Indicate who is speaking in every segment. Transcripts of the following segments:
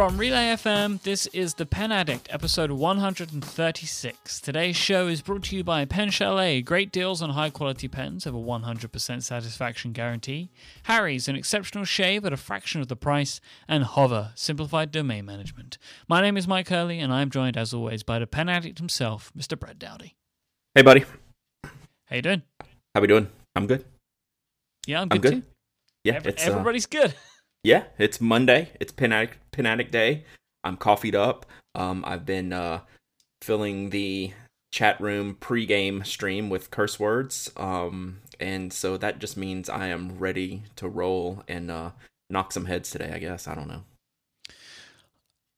Speaker 1: From Relay FM, this is The Pen Addict, episode 136. Today's show is brought to you by Pen Chalet, great deals on high quality pens, over 100% satisfaction guarantee, Harry's, an exceptional shave at a fraction of the price, and Hover, simplified domain management. My name is Myke Hurley, and I'm joined, as always, by the Pen Addict himself, Mr. Brad Dowdy.
Speaker 2: Hey, buddy.
Speaker 1: How you doing?
Speaker 2: How we doing? I'm good.
Speaker 1: Yeah, I'm good,
Speaker 2: I'm good.
Speaker 1: too.
Speaker 2: Yeah,
Speaker 1: Every-
Speaker 2: it's uh,
Speaker 1: everybody's good.
Speaker 2: yeah, it's Monday. It's Pen Addict, Addict Day. I'm coffeeed up. Um, I've been uh, filling the chat room pregame stream with curse words. Um, and so that just means I am ready to roll and uh, knock some heads today. I guess I don't know.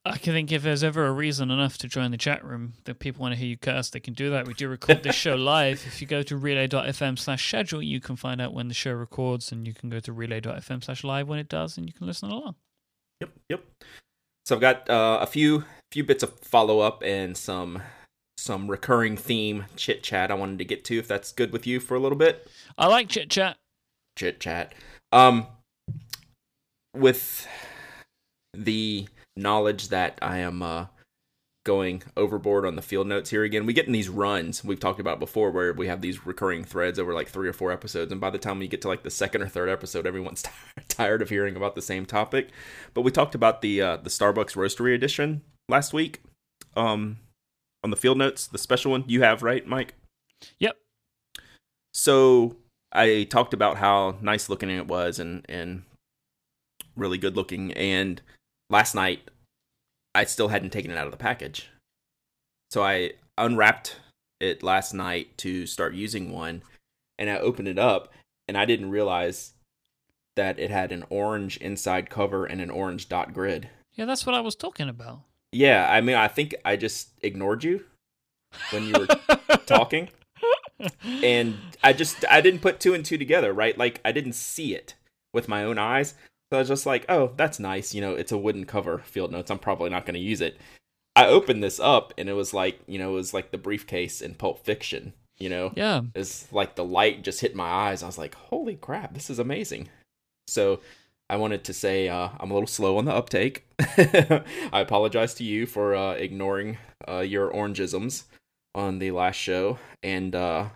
Speaker 1: I can think if there's ever a reason enough to join the chat room that people want to hear you curse, they can do that. We do record this show live. If you go to relay.fm slash schedule, you can find out when the show records, and you can go to relay.fm slash live when it does, and you can listen along.
Speaker 2: Yep, yep. So I've got uh, a few few bits of follow up and some some recurring theme chit chat I wanted to get to. If that's good with you for a little bit.
Speaker 1: I like chit chat.
Speaker 2: chit chat. Um, with the knowledge that I am uh, going overboard on the field notes here again, we get in these runs we've talked about before where we have these recurring threads over like three or four episodes, and by the time we get to like the second or third episode, everyone's tired of hearing about the same topic. But we talked about the uh, the Starbucks Roastery edition last week. Um, on the field notes, the special one you have, right, Myke?
Speaker 1: Yep.
Speaker 2: So I talked about how nice looking it was and and really good looking. And last night I still hadn't taken it out of the package, so I unwrapped it last night to start using one, and I opened it up and I didn't realize that it had an orange inside cover and an orange dot grid.
Speaker 1: Yeah, that's what I was talking about.
Speaker 2: Yeah, I mean I think I just ignored you when you were talking and I just I didn't put two and two together, right? Like I didn't see it with my own eyes. So I was just like, "Oh, that's nice. You know, it's a wooden cover field notes. I'm probably not going to use it." I opened this up and it was like, you know, it was like the briefcase in Pulp Fiction, you know.
Speaker 1: Yeah.
Speaker 2: It's like the light just hit my eyes. I was like, "Holy crap, this is amazing." So, I wanted to say uh, I'm a little slow on the uptake. I apologize to you for uh, ignoring uh, your orangeisms on the last show, and uh,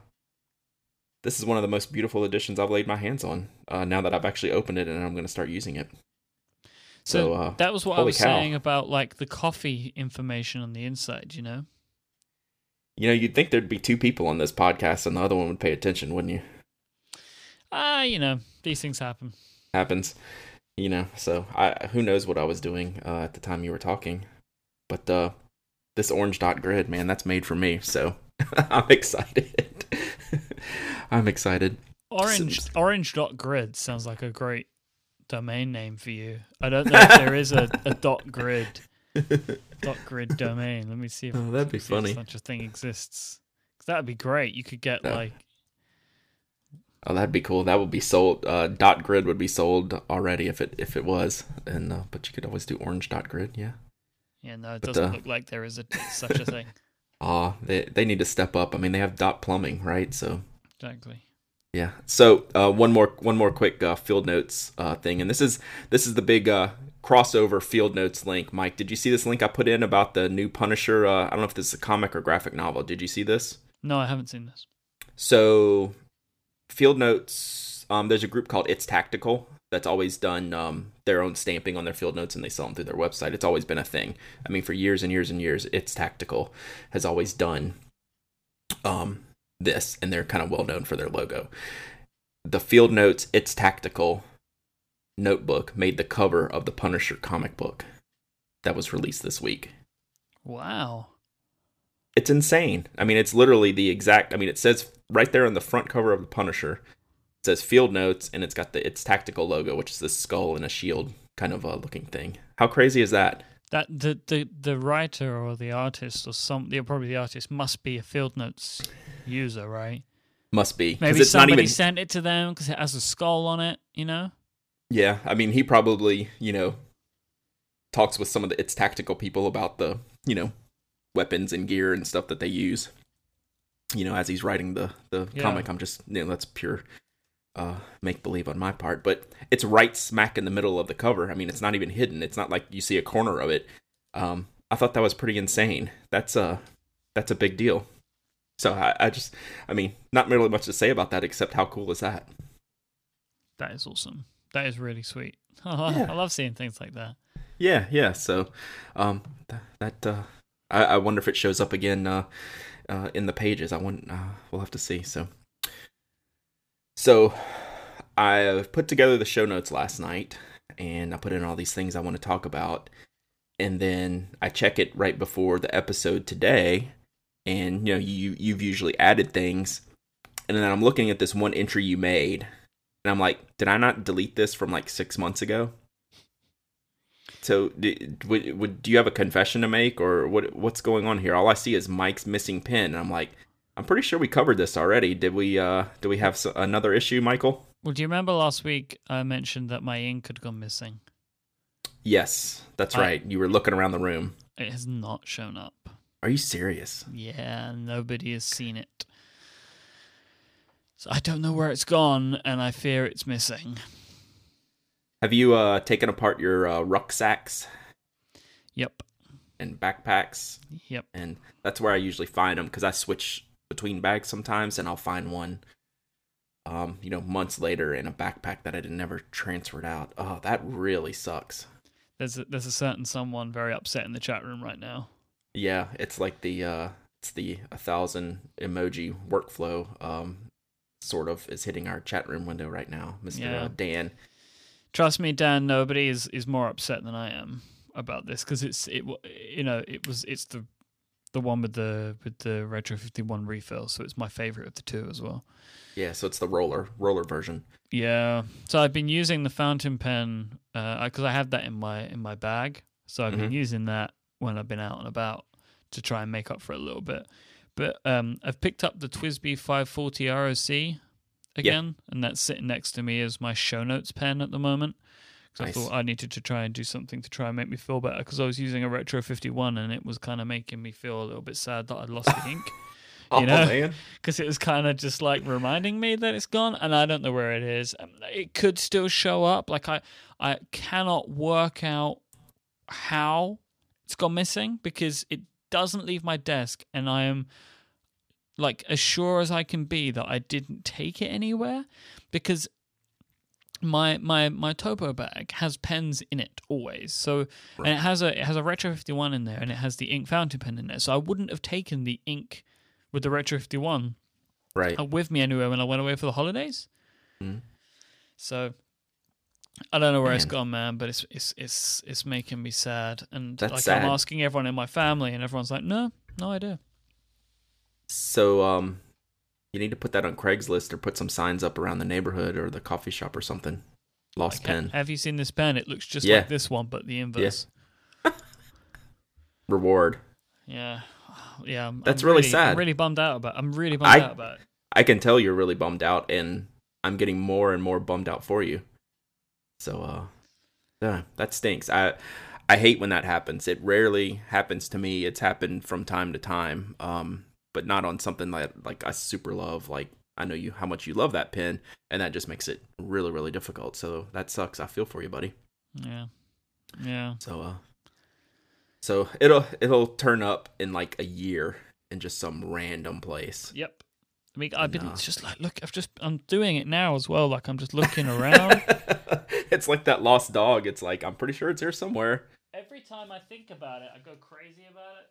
Speaker 2: this is one of the most beautiful editions I've laid my hands on. Uh, now that I've actually opened it and I'm going to start using it.
Speaker 1: So,
Speaker 2: So, uh,
Speaker 1: that was what I was
Speaker 2: cow.
Speaker 1: saying about like the coffee information on the inside, you know?
Speaker 2: You know, you'd think there'd be two people on this podcast, and the other one would pay attention, wouldn't you?
Speaker 1: Ah, you know, these things happen.
Speaker 2: Happens, you know. So I who knows what I was doing uh, at the time you were talking, but uh, this orange dot grid, man, that's made for me. So I'm excited. I'm excited.
Speaker 1: Orange orange dot grid sounds like a great domain name for you. I don't know if there is a, a dot grid dot grid domain. Let me see if,
Speaker 2: Oh, that'd be
Speaker 1: see if
Speaker 2: funny.
Speaker 1: such a thing exists. that'd be great. You could get like
Speaker 2: Oh, that'd be cool. That would be sold. Uh, dot grid would be sold already if it if it was, and uh, but you could always do orange dot grid. Yeah.
Speaker 1: yeah, no, it
Speaker 2: But,
Speaker 1: doesn't
Speaker 2: uh,
Speaker 1: look like there is a such a thing.
Speaker 2: Aw, they they need to step up. I mean, they have dot plumbing, right? So
Speaker 1: Exactly.
Speaker 2: Yeah. So uh, one more one more quick uh, field notes uh, thing, and this is this is the big uh, crossover field notes link. Myke, did you see this link I put in about the new Punisher? Uh, I don't know if this is a comic or graphic novel. Did you see this?
Speaker 1: No, I haven't seen this.
Speaker 2: So, Field Notes, um, there's a group called It's Tactical that's always done um, their own stamping on their field notes and they sell them through their website. It's always been a thing. I mean, for years and years and years, It's Tactical has always done um, this, and they're kind of well known for their logo. The Field Notes It's Tactical notebook made the cover of the Punisher comic book that was released this week
Speaker 1: Wow.
Speaker 2: it's insane. I mean, it's literally the exact. I mean, it says right there on the front cover of the Punisher, it says Field Notes, and it's got the its tactical logo, which is this skull and a shield kind of uh, looking thing. How crazy is that?
Speaker 1: That the, the the writer or the artist or some yeah, probably the artist must be a field notes user, right?
Speaker 2: Must be
Speaker 1: Maybe
Speaker 2: it's not
Speaker 1: somebody
Speaker 2: even.
Speaker 1: sent it to them because it has a skull on it. You know?
Speaker 2: Yeah, I mean, he probably you know talks with some of the its tactical people about the you know weapons and gear and stuff that they use. You know, as he's writing the the
Speaker 1: Yeah.
Speaker 2: comic, I'm just you know that's pure uh, make believe on my part, but it's right smack in the middle of the cover. I mean, it's not even hidden. It's not like you see a corner of it. Um, I thought that was pretty insane. That's a that's a big deal. So I, I just, I mean, not really much to say about that except how cool is that?
Speaker 1: That is awesome. That is really sweet. I love seeing things like that.
Speaker 2: Yeah, yeah. So, um, th- that uh, I, I wonder if it shows up again uh, uh, in the pages. I want. Uh, we'll have to see. So, so I put together the show notes last night, and I put in all these things I want to talk about, and then I check it right before the episode today, and you know you you've usually added things, and then I'm looking at this one entry you made, and I'm like, did I not delete this from like six months ago? So, do, would, would, do you have a confession to make, or what? What's going on here? All I see is Myke's missing pin, and I'm like, I'm pretty sure we covered this already. Did we? uh Do we have another issue, Michael?
Speaker 1: Well, do you remember last week I mentioned that my ink had gone missing?
Speaker 2: Yes, that's I, right. You were looking around the room.
Speaker 1: It has not shown up.
Speaker 2: Are you serious?
Speaker 1: Yeah, nobody has seen it. So I don't know where it's gone, and I fear it's missing.
Speaker 2: Have you uh, taken apart your uh, rucksacks?
Speaker 1: Yep.
Speaker 2: And backpacks?
Speaker 1: Yep.
Speaker 2: And that's where I usually find them because I switch between bags sometimes, and I'll find one, um, you know, months later in a backpack that I had never transferred out. Oh, that really sucks.
Speaker 1: There's a, there's a certain someone very upset in the chat room right now.
Speaker 2: Yeah, it's like the uh, it's the a thousand emoji workflow. Um, sort of is hitting our chat room window right now, Mister uh, yeah. Dan.
Speaker 1: Trust me, Dan. Nobody is is more upset than I am about this because it's it you know it was it's the the one with the with the retro 51 refill so it's my favorite of the two as well.
Speaker 2: Yeah so it's the roller roller version.
Speaker 1: Yeah so i've been using the fountain pen because uh, i have that in my in my bag so i've mm-hmm. been using that when i've been out and about to try and make up for it a little bit. But um, i've picked up the TWSBI 540 roc again and that's sitting next to me as my show notes pen at the moment Nice. I thought I needed to try and do something to try and make me feel better because I was using a Retro 51 and it was kind of making me feel a little bit sad that I'd lost the ink.
Speaker 2: oh, you know,
Speaker 1: because it was kind of just like reminding me that it's gone, and I don't know where it is. It could still show up. Like I, I cannot work out how it's gone missing because it doesn't leave my desk, and I am like as sure as I can be that I didn't take it anywhere because my my my topo bag has pens in it always so right. and it has a it has a retro 51 in there and it has the ink fountain pen in there so i wouldn't have taken the ink with the retro 51
Speaker 2: right
Speaker 1: uh, with me anywhere when i went away for the holidays mm. so i don't know where man. it's gone man but it's it's it's it's making me sad and
Speaker 2: That's
Speaker 1: like
Speaker 2: sad.
Speaker 1: i'm asking everyone in my family and everyone's like no no idea
Speaker 2: so um you need to put that on Craigslist or put some signs up around the neighborhood or the coffee shop or something. Lost
Speaker 1: like,
Speaker 2: pen.
Speaker 1: Have you seen this pen? It looks just yeah. like this one, but the inverse.
Speaker 2: Yeah. Reward.
Speaker 1: Yeah, yeah. I'm,
Speaker 2: That's
Speaker 1: I'm
Speaker 2: really,
Speaker 1: really,
Speaker 2: sad.
Speaker 1: I'm really bummed out about. It. I'm really bummed I, out about it.
Speaker 2: I can tell you're really bummed out, and I'm getting more and more bummed out for you. So, uh, yeah, that stinks. I I hate when that happens. It rarely happens to me. It's happened from time to time. Um, but not on something that like I super love. Like I know you how much you love that pin, and that just makes it really really difficult. So that sucks. I feel for you, buddy.
Speaker 1: Yeah, yeah.
Speaker 2: So uh, so it'll it'll turn up in like a year in just some random place.
Speaker 1: Yep. I mean, I've been uh, just like, look, I've just, I'm doing it now as well. Like, I'm just looking around.
Speaker 2: it's like that lost dog. It's like, I'm pretty sure it's here somewhere.
Speaker 1: Every time I think about it, I go crazy about it.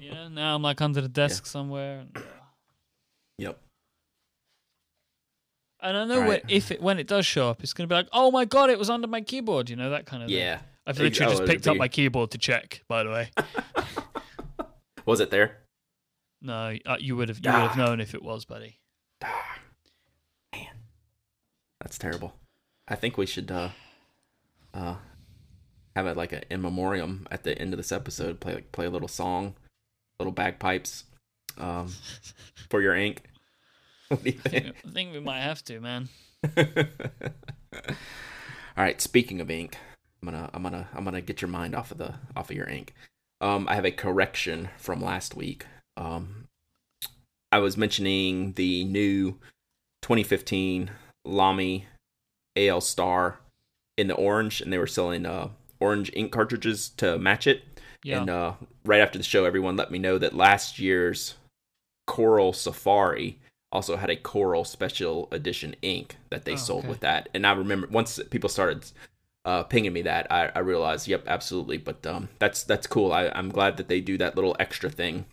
Speaker 1: You know, now I'm like under the desk yeah. somewhere. And, uh,
Speaker 2: yep.
Speaker 1: And I know right. if it when it does show up, it's gonna be like, oh my god, it was under my keyboard. You know that kind of
Speaker 2: yeah.
Speaker 1: Thing. I've literally oh, just picked be... up my keyboard to check. By the way,
Speaker 2: was it there?
Speaker 1: No, uh, you would have you ah. would have known if it was, buddy.
Speaker 2: Ah. Man, that's terrible. I think we should uh, uh, have it like a in memoriam at the end of this episode. Play like play a little song, little bagpipes, um, for your ink.
Speaker 1: What do you think? I think we might have to, man.
Speaker 2: All right. Speaking of ink, I'm gonna I'm gonna I'm gonna get your mind off of the off of your ink. Um, I have a correction from last week. Um, I was mentioning the new 2015 Lamy AL Star in the orange, and they were selling uh, orange ink cartridges to match it.
Speaker 1: Yeah.
Speaker 2: And uh, right after the show, everyone let me know that last year's Coral Safari also had a Coral Special Edition ink that they
Speaker 1: Oh,
Speaker 2: sold
Speaker 1: okay.
Speaker 2: with that. And I remember once people started uh, pinging me that, I, I realized, yep, absolutely. But um, that's that's cool. I, I'm glad that they do that little extra thing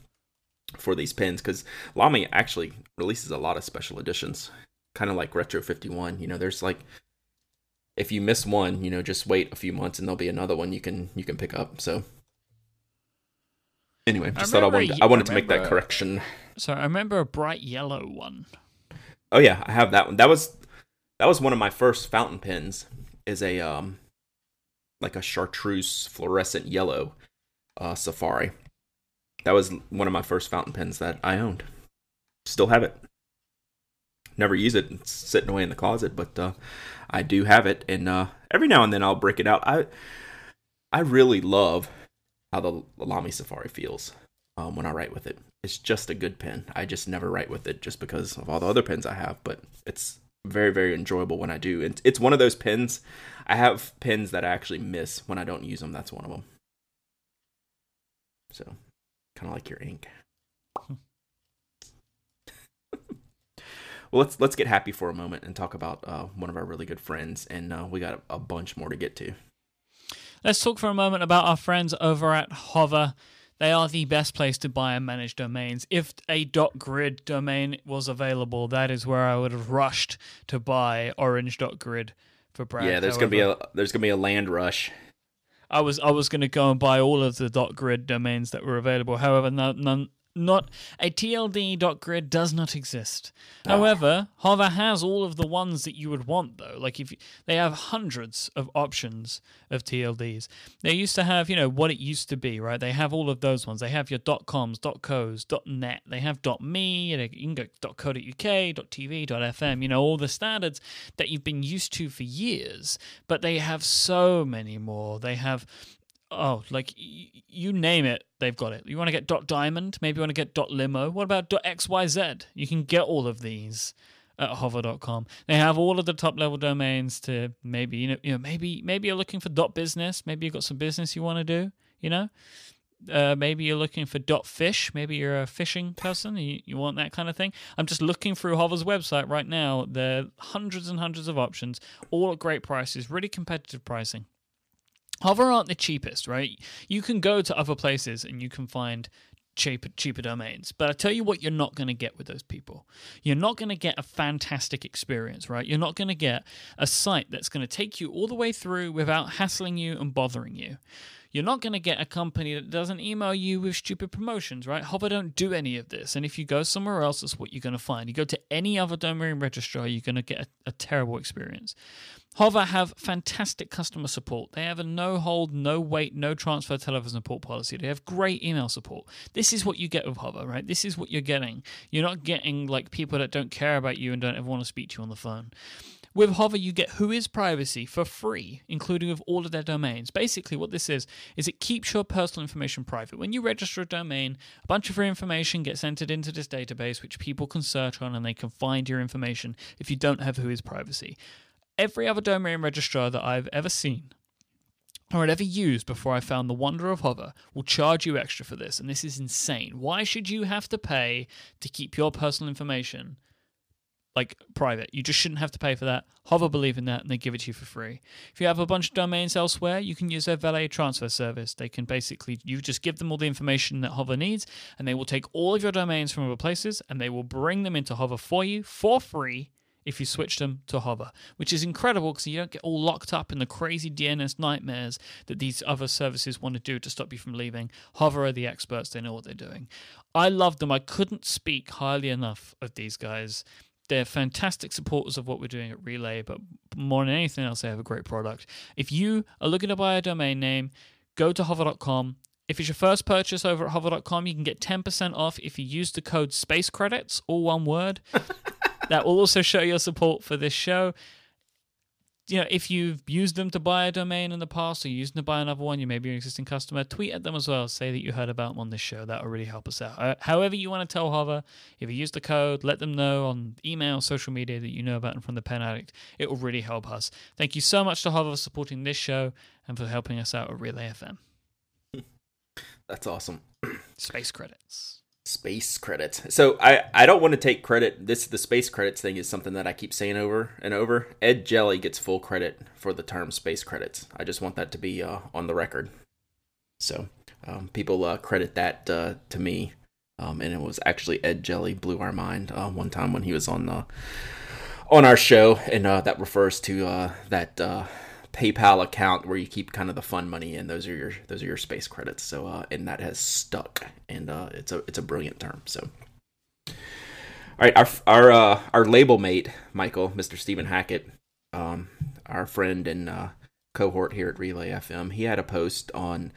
Speaker 2: for these pins because Lamy actually releases a lot of special editions, kind of like Retro 51. You know, there's like if you miss one, you know, just wait a few months and there'll be another one you can you can pick up. So anyway,
Speaker 1: I
Speaker 2: just thought I wanted I wanted
Speaker 1: I
Speaker 2: to make that correction.
Speaker 1: So I remember a bright yellow one.
Speaker 2: Oh yeah, I have that one. That was that was one of my first fountain pens. Is a um like a chartreuse fluorescent yellow uh safari. That was one of my first fountain pens that I owned. Still have it. Never use it. It's sitting away in the closet, but uh I do have it and uh every now and then I'll break it out. I I really love how the Lamy Safari feels um, when I write with it. It's just a good pen. I just never write with it just because of all the other pens I have, but it's very, very enjoyable when I do. And it's one of those pens. I have pens that I actually miss when I don't use them. That's one of them. So, kind of like your ink. Well, let's let's get happy for a moment and talk about uh, one of our really good friends, and uh, we got a, a bunch more to get to.
Speaker 1: Let's talk for a moment about our friends over at Hover. They are the best place to buy and manage domains. If a .grid domain was available, that is where I would have rushed to buy orange.grid for Brad.
Speaker 2: yeah, there's gonna be a there's gonna be a land rush.
Speaker 1: I was I was going to go and buy all of the .grid domains that were available. However, no, none not a TLD.grid does not exist. Ah. However, Hover has all of the ones that you would want though. Like if you, they have hundreds of options of TLDs. They used to have, you know, what it used to be, right? They have all of those ones. They have your .coms, .cos, .net. They have .me, you can go .co.uk, .tv, .fm, you know, all the standards that you've been used to for years, but they have so many more. They have oh, like y- you name it, they've got it. You want to get dot diamond, maybe you want to get dot limo. What about dot xyz? You can get all of these at hover.com. They have all of the top level domains to maybe you know, you know maybe maybe you're looking for dot business, maybe you've got some business you want to do, you know? Uh, maybe you're looking for dot fish. Maybe you're a fishing person. You, you want that kind of thing. I'm just looking through Hover's website right now. There are hundreds and hundreds of options, all at great prices, really competitive pricing. Hover aren't the cheapest, right? You can go to other places and you can find cheaper cheaper domains. But I tell you what you're not going to get with those people. You're not going to get a fantastic experience, right? You're not going to get a site that's going to take you all the way through without hassling you and bothering you. You're not going to get a company that doesn't email you with stupid promotions, right? Hover don't do any of this. And if you go somewhere else, that's what you're going to find. You go to any other domain registrar, you're going to get a, a terrible experience. Hover have fantastic customer support. They have a no hold, no wait, no transfer telephone support policy. They have great email support. This is what you get with Hover, right? This is what you're getting. You're not getting like people that don't care about you and don't ever want to speak to you on the phone. With Hover, you get WHOIS Privacy for free, including with all of their domains. Basically, what this is, is it keeps your personal information private. When you register a domain, a bunch of your information gets entered into this database, which people can search on and they can find your information if you don't have WHOIS Privacy. Every other domain registrar that I've ever seen or had ever used before I found the wonder of Hover will charge you extra for this, and this is insane. Why should you have to pay to keep your personal information like private? You just shouldn't have to pay for that. Hover believe in that, and they give it to you for free. If you have a bunch of domains elsewhere, you can use their valet transfer service. They can basically you just give them all the information that Hover needs, and they will take all of your domains from other places, and they will bring them into Hover for you for free if you switch them to Hover, which is incredible because you don't get all locked up in the crazy DNS nightmares that these other services want to do to stop you from leaving. Hover are the experts, they know what they're doing. I love them. I couldn't speak highly enough of these guys. They're fantastic supporters of what we're doing at Relay, but more than anything else, they have a great product. If you are looking to buy a domain name, go to hover.com. If it's your first purchase over at hover.com, you can get 10% off if you use the code SPACE CREDITS, all one word. that will also show your support for this show. you know, if you've used them to buy a domain in the past or used them to buy another one, you may be an existing customer, tweet at them as well. Say that you heard about them on this show. That will really help us out. Uh, however, you want to tell Hover, if you use the code, let them know on email, social media that you know about them from the Pen Addict. It will really help us. Thank you so much to Hover for supporting this show and for helping us out at Relay FM.
Speaker 2: That's awesome.
Speaker 1: Space credits.
Speaker 2: Space credits. So I, I don't want to take credit. This the space credits thing is something that I keep saying over and over. Ed Jelley gets full credit for the term space credits. I just want that to be uh, on the record. So um, people uh, credit that uh, to me, um, and it was actually Ed Jelley blew our mind uh, one time when he was on the on our show, and uh, that refers to uh, that PayPal account where you keep kind of the fun money in. Those are your those are your space credits. So uh, and that has stuck, and uh, it's a it's a brilliant term. So. All right, our our uh, our label mate Michael, Mr. Stephen Hackett, um, our friend and uh, cohort here at Relay FM, he had a post on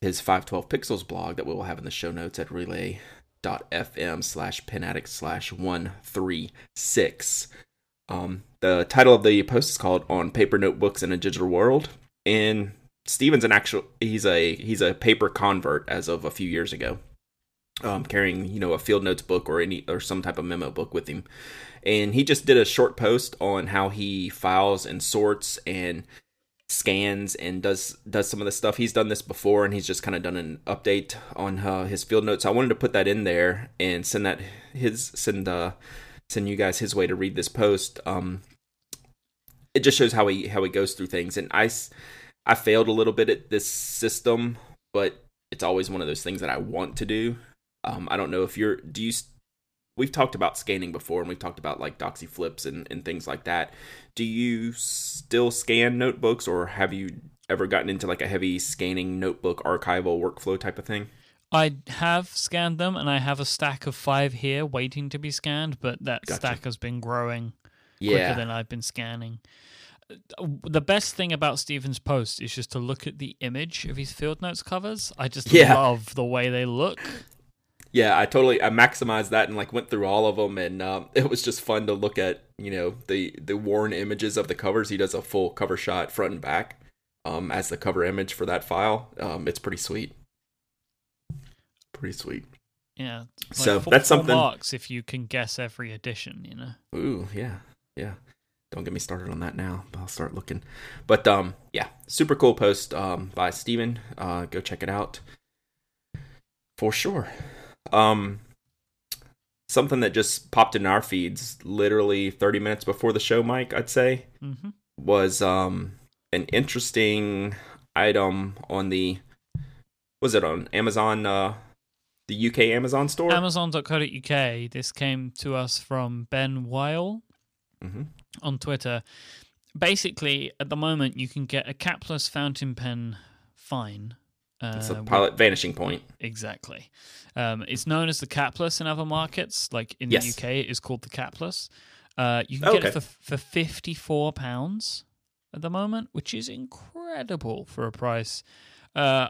Speaker 2: his 512 Pixels blog that we will have in the show notes at relay.fm slash penaddict slash 136. Um, the title of the post is called "On Paper Notebooks in a Digital World," and Stephen's an actual he's a he's a paper convert as of a few years ago, um, carrying you know a field notes book or any or some type of memo book with him, and he just did a short post on how he files and sorts and scans and does does some of the stuff. He's done this before and he's just kind of done an update on uh, his field notes. I wanted to put that in there and send that his send uh send you guys his way to read this post. Um, it just shows how he how he goes through things, and I I failed a little bit at this system, but it's always one of those things that I want to do. Um, I don't know if you're do you we've talked about scanning before and we've talked about like Doxie Flips and, and things like that do you still scan notebooks or have you ever gotten into like a heavy scanning notebook archival workflow type of thing
Speaker 1: I have scanned them, and I have a stack of five here waiting to be scanned, but that gotcha. stack has been growing yeah. quicker than I've been scanning. Uh, the best thing about Stephen's post is just to look at the image of his field notes covers. I just yeah. love the way they look.
Speaker 2: Yeah, I totally I maximized that and like went through all of them, and um, it was just fun to look at. You know the the worn images of the covers. He does a full cover shot front and back um, as the cover image for that file. Um, it's pretty sweet pretty sweet.
Speaker 1: Yeah. Like
Speaker 2: so that's something.
Speaker 1: Marks if you can guess every edition, you know.
Speaker 2: Ooh, yeah, yeah. Don't get me started on that now. I'll start looking. But um, yeah, super cool post um by Stephen. Uh, go check it out for sure. Um, something that just popped in our feeds literally 30 minutes before the show, Myke. I'd say mm-hmm. was um an interesting item on the was it on Amazon uh the UK Amazon store?
Speaker 1: Amazon.co.uk. This came to us from Ben Weil mm-hmm. on Twitter. Basically, at the moment, you can get a capless fountain pen fine.
Speaker 2: Uh, it's a pilot with, vanishing point.
Speaker 1: Exactly. Um, it's known as the capless in other markets. Like in yes. the UK, it is called the capless. Uh, you can get it for, for £54 at the moment, which is incredible for a price. Uh,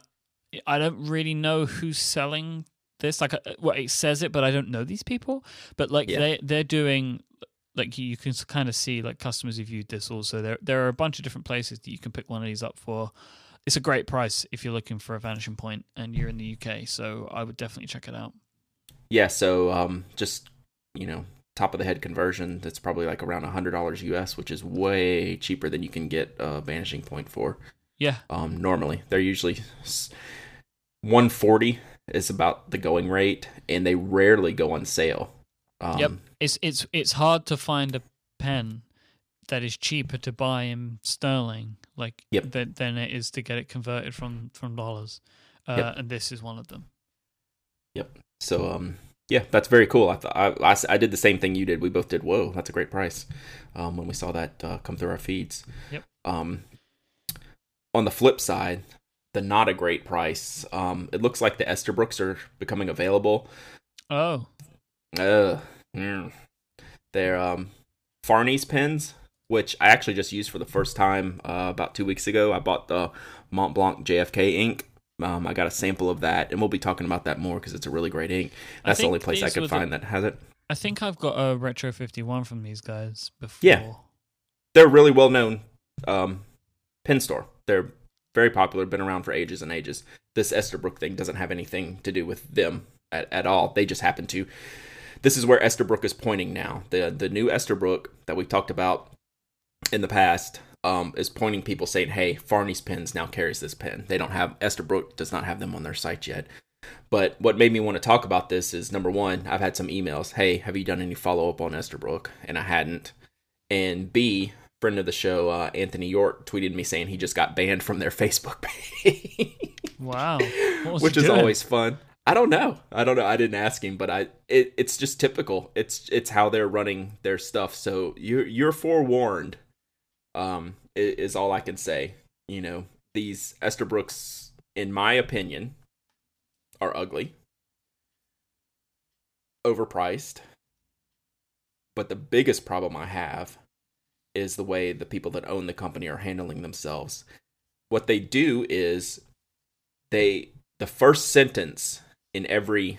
Speaker 1: I don't really know who's selling this. Like, uh, well, it says it, but I don't know these people. But like, yeah. they they're doing like you can kind of see like customers who viewed this also. There there are a bunch of different places that you can pick one of these up for. It's a great price if you're looking for a vanishing point and you're in the UK. So I would definitely check it out.
Speaker 2: Yeah. So um, just you know, top of the head conversion, that's probably like around a hundred dollars US, which is way cheaper than you can get a vanishing point for.
Speaker 1: Yeah.
Speaker 2: Um, normally they're usually 140 is about the going rate, and they rarely go on sale.
Speaker 1: Um, yep, it's it's it's hard to find a pen that is cheaper to buy in sterling, like yep. than, than it is to get it converted from from dollars. Uh, yep. And this is one of them.
Speaker 2: Yep. So um, yeah, that's very cool. I thought I, I, I, did the same thing you did. We both did. Whoa, that's a great price. Um, when we saw that uh, come through our feeds.
Speaker 1: Yep.
Speaker 2: Um, on the flip side, the not a great price. Um, it looks like the Esterbrooks are becoming available.
Speaker 1: Oh.
Speaker 2: Uh, mm. They're um, Fahrney's pens, which I actually just used for the first time uh, about two weeks ago. I bought the Mont Blanc JFK ink. Um, I got a sample of that, and we'll be talking about that more because it's a really great ink. That's the only place I could find the, that has it.
Speaker 1: I think I've got a Retro 51 from these guys before.
Speaker 2: Yeah. They're really well known um, pen store. They're very popular, been around for ages and ages. This Esterbrook thing doesn't have anything to do with them at, at all. They just happen to. This is where Esterbrook is pointing now. The the new Esterbrook that we talked about in the past um, is pointing people saying, "Hey, Fahrney's Pens now carries this pen. They don't have Esterbrook does not have them on their site yet." But what made me want to talk about this is number one, I've had some emails. Hey, have you done any follow up on Esterbrook? And I hadn't. And B, friend of the show, uh, Anthony York, tweeted me saying he just got banned from their Facebook page.
Speaker 1: wow,
Speaker 2: which is doing? always fun. I don't know. I don't know. I didn't ask him, but I it, it's just typical. It's it's how they're running their stuff. So you're you're forewarned. Um, is all I can say. You know, these Esterbrooks, in my opinion, are ugly, overpriced. But the biggest problem I have is the way the people that own the company are handling themselves. What they do is they the first sentence in every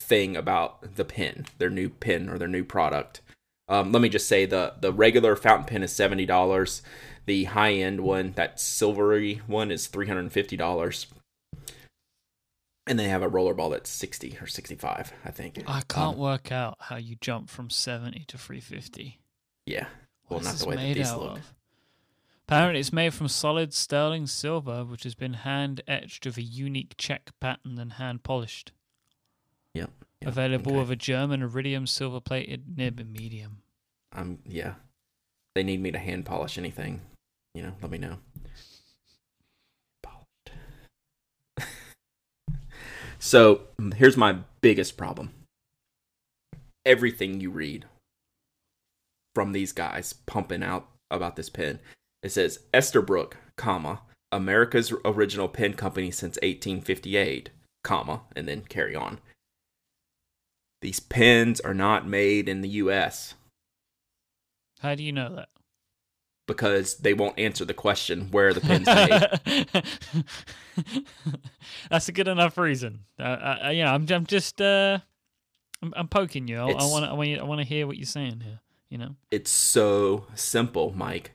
Speaker 2: thing about the pen, their new pen or their new product. Um, let me just say the the regular fountain pen is seventy dollars. The high end one, that silvery one, is three hundred and fifty dollars and they have a rollerball that's 60 or 65 i think
Speaker 1: i can't um, work out how you jump from 70 to 350
Speaker 2: yeah. Well not the way that these look.
Speaker 1: of? apparently it's made from solid sterling silver which has been hand etched with a unique check pattern and hand polished
Speaker 2: yep,
Speaker 1: yep available okay. with a german iridium silver plated nib and medium.
Speaker 2: Um yeah. They need me to hand polish anything. You know let me know. So here's my biggest problem. Everything you read from these guys pumping out about this pen, it says Esterbrook, comma, America's original pen company since 1858, comma, and then carry on. These pens are not made in the US.
Speaker 1: How do you know that?
Speaker 2: because they won't answer the question where the pin's made.
Speaker 1: That's a good enough reason. Uh, uh, yeah, I'm, I'm just, uh, I'm, I'm poking you. I, I want I want I want to hear what you're saying here. You know,
Speaker 2: it's so simple, Myke.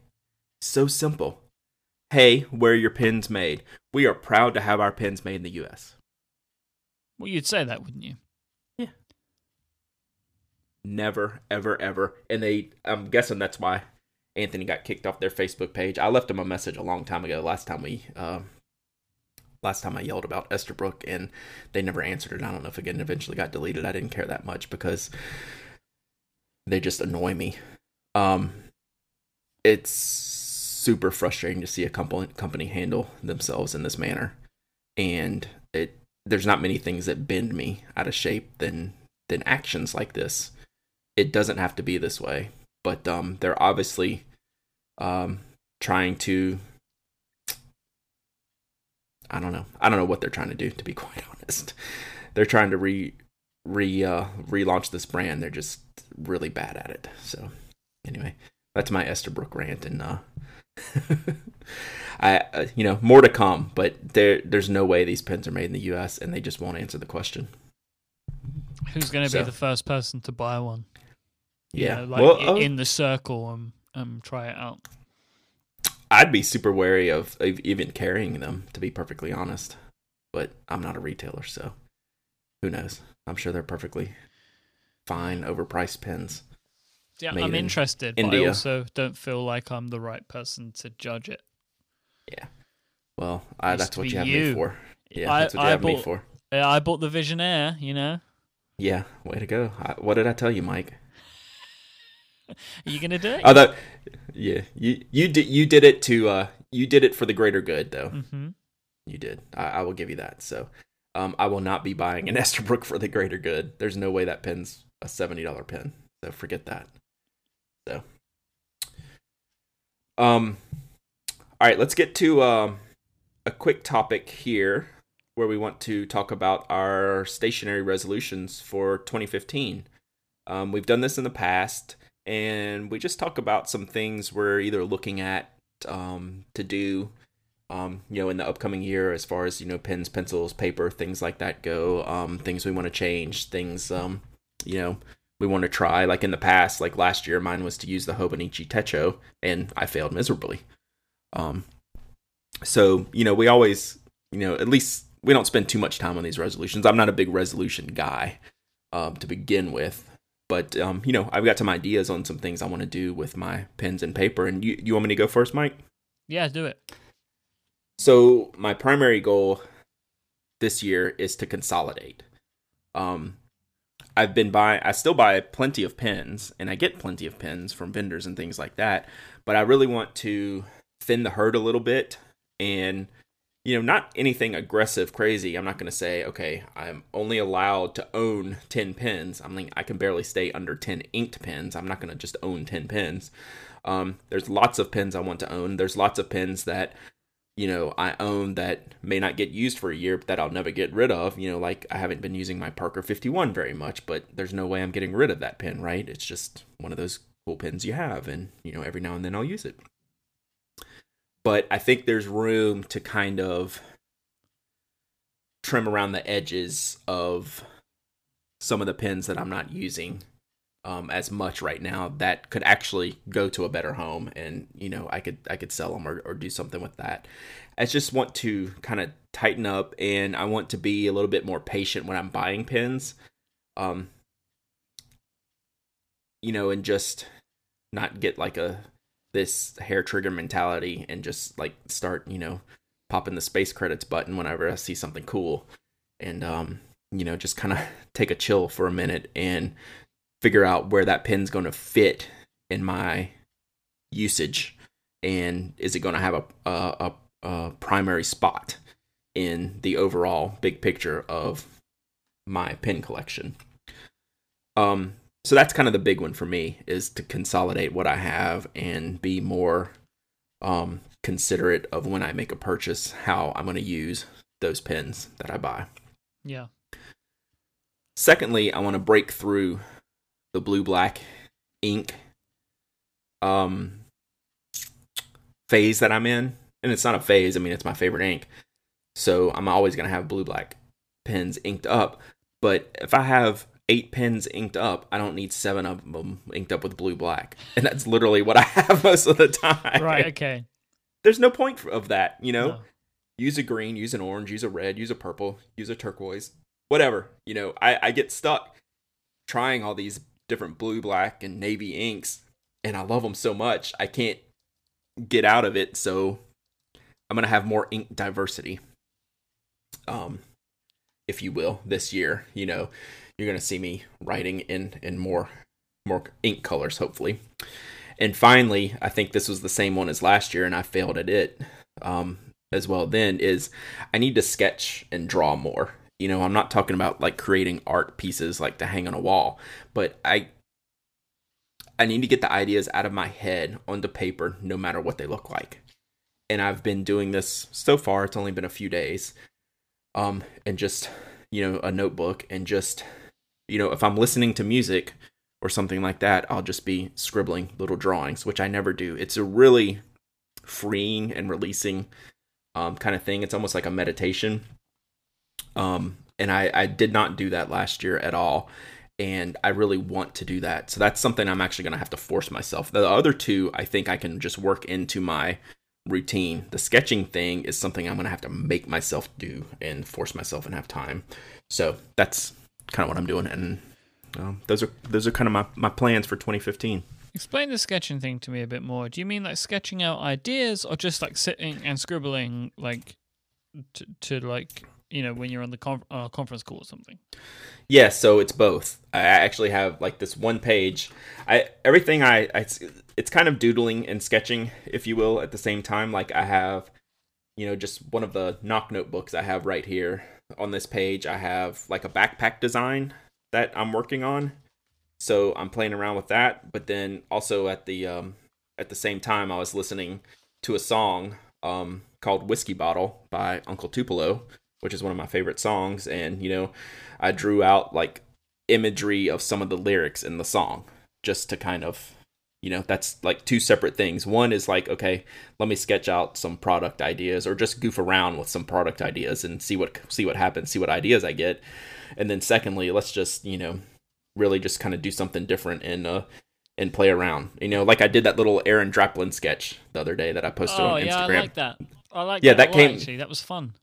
Speaker 2: So simple. Hey, where your pins made? We are proud to have our pins made in the U.S.
Speaker 1: Well, you'd say that, wouldn't you?
Speaker 2: Yeah. Never, ever, ever. And they, I'm guessing that's why Anthony got kicked off their Facebook page. I left him a message a long time ago. Last time we, uh, last time I yelled about Esterbrook, and they never answered it. I don't know if again eventually got deleted. I didn't care that much because they just annoy me. Um, it's super frustrating to see a company company handle themselves in this manner, and it there's not many things that bend me out of shape than than actions like this. It doesn't have to be this way but um, they're obviously um, trying to. I don't know. I don't know what they're trying to do. To be quite honest, they're trying to re re uh, relaunch this brand. They're just really bad at it. So anyway, that's my Esterbrook rant, and uh, I uh, you know more to come. But there there's no way these pens are made in the U.S. and they just won't answer the question.
Speaker 1: Who's going to so, be the first person to buy one?
Speaker 2: Yeah,
Speaker 1: like well, in, uh, in the circle and um, try it out.
Speaker 2: I'd be super wary of, of even carrying them, to be perfectly honest. But I'm not a retailer, so who knows? I'm sure they're perfectly fine, overpriced pens.
Speaker 1: Yeah, I'm in interested, India. but I also don't feel like I'm the right person to judge it.
Speaker 2: Yeah. Well, I, that's what you have you. me for. Yeah, I, that's what you I have
Speaker 1: bought,
Speaker 2: me for.
Speaker 1: Yeah, I bought the Visionaire, you know?
Speaker 2: Yeah, way to go. I, what did I tell you, Myke?
Speaker 1: Are you gonna do it?
Speaker 2: Oh, yeah. You you did you did it to uh you did it for the greater good though.
Speaker 1: Mm-hmm.
Speaker 2: You did. I, I, will give you that. So, um, I will not be buying an Esterbrook for the greater good. There's no way that pen's a seventy dollar pen. So forget that. So, um, all right. Let's get to um a quick topic here where we want to talk about our stationary resolutions for 2015. Um, we've done this in the past and we just talk about some things we're either looking at um, to do, um, you know, in the upcoming year as far as you know, pens, pencils, paper, things like that go. Um, things we want to change, things, um, you know, we want to try. Like in the past, like last year, mine was to use the Hobonichi Techo, and I failed miserably. Um, so you know, we always, you know, at least we don't spend too much time on these resolutions. I'm not a big resolution guy um, to begin with, but um, you know, I've got some ideas on some things I want to do with my pens and paper. And you, you want me to go first, Myke?
Speaker 1: Yeah, do it.
Speaker 2: So my primary goal this year is to consolidate. Um, I've been buy I still buy plenty of pens and I get plenty of pens from vendors and things like that, but I really want to thin the herd a little bit and you know, not anything aggressive crazy. I'm not going to say, okay, I'm only allowed to own 10 pens. I'm I can barely stay under 10 inked pens. I'm not going to just own 10 pens. Um, there's lots of pens I want to own. There's lots of pens that you know, I own that may not get used for a year, but that I'll never get rid of. You know, like I haven't been using my Parker 51 very much, but there's no way I'm getting rid of that pen, right? It's just one of those cool pens you have, and, you know, every now and then I'll use it. But I think there's room to kind of trim around the edges of some of the pens that I'm not using um, as much right now that could actually go to a better home and you know i could i could sell them or, or do something with that. I just want to kind of tighten up and i want to be a little bit more patient when i'm buying pins. Um you know and just not get like a this hair trigger mentality and just like start you know popping the space credits button whenever i see something cool. And um you know just kind of take a chill for a minute and figure out where that pin's going to fit in my usage and is it going to have a, a, a, primary spot in the overall big picture of my pin collection. Um so that's kind of the big one for me is to consolidate what i have and be more um considerate of when i make a purchase how i'm going to use those pins that i buy.
Speaker 1: Yeah.
Speaker 2: Secondly i want to break through the blue black ink um phase that I'm in. And it's not a phase, I mean it's my favorite ink. So I'm always gonna have blue black pens inked up. But if I have eight pens inked up, I don't need seven of them inked up with blue black. And that's literally what I have most of the time.
Speaker 1: Right, okay.
Speaker 2: There's no point of that, you know? No. Use a green, use an orange, use a red, use a purple, use a turquoise, whatever. You know, I, I get stuck trying all these different blue, black, and navy inks, and I love them so much. I can't get out of it, so I'm gonna have more ink diversity. Um, if you will, this year. You know, you're gonna see me writing in in more more ink colors, hopefully. And finally, I think this was the same one as last year, and I failed at it um, as well. Then is I need to sketch and draw more. You know, I'm not talking about like creating art pieces like to hang on a wall, but I I need to get the ideas out of my head onto paper no matter what they look like. And I've been doing this so far, it's only been a few days. Um and just, you know, a notebook and just you know, if I'm listening to music or something like that, I'll just be scribbling little drawings, which I never do. It's a really freeing and releasing um, kind of thing. It's almost like a meditation. Um, and I, I did not do that last year at all. And I really want to do that. So that's something I'm actually going to have to force myself. The other two, I think I can just work into my routine. The sketching thing is something I'm going to have to make myself do and force myself and have time. So that's kind of what I'm doing. And um, those are those are kind of my, my plans for 2015.
Speaker 1: Explain the sketching thing to me a bit more. Do you mean like sketching out ideas or just like sitting and scribbling like to, to like you know when you're on the uh, conference call or something?
Speaker 2: Yeah so it's both. I actually have like this one page. I everything i, I it's kind of doodling and sketching if you will at the same time. Like i have you know just one of the Nock notebooks i have right here. On this page i have like a backpack design that i'm working on. So i'm playing around with that. But then also at the um at the same time i was listening to a song um called whiskey bottle by uncle tupelo which is one of my favorite songs. And, you know, I drew out like imagery of some of the lyrics in the song just to kind of, you know, that's like two separate things. One is like, okay, let me sketch out some product ideas or just goof around with some product ideas and see what see what happens, see what ideas I get. And then secondly, let's just, you know, really just kind of do something different and uh and play around. You know, like I did that little Aaron Draplin sketch the other day that I posted
Speaker 1: oh,
Speaker 2: on Instagram.
Speaker 1: yeah, I like that. I like that.
Speaker 2: Yeah,
Speaker 1: that.
Speaker 2: that came-
Speaker 1: actually. That was fun.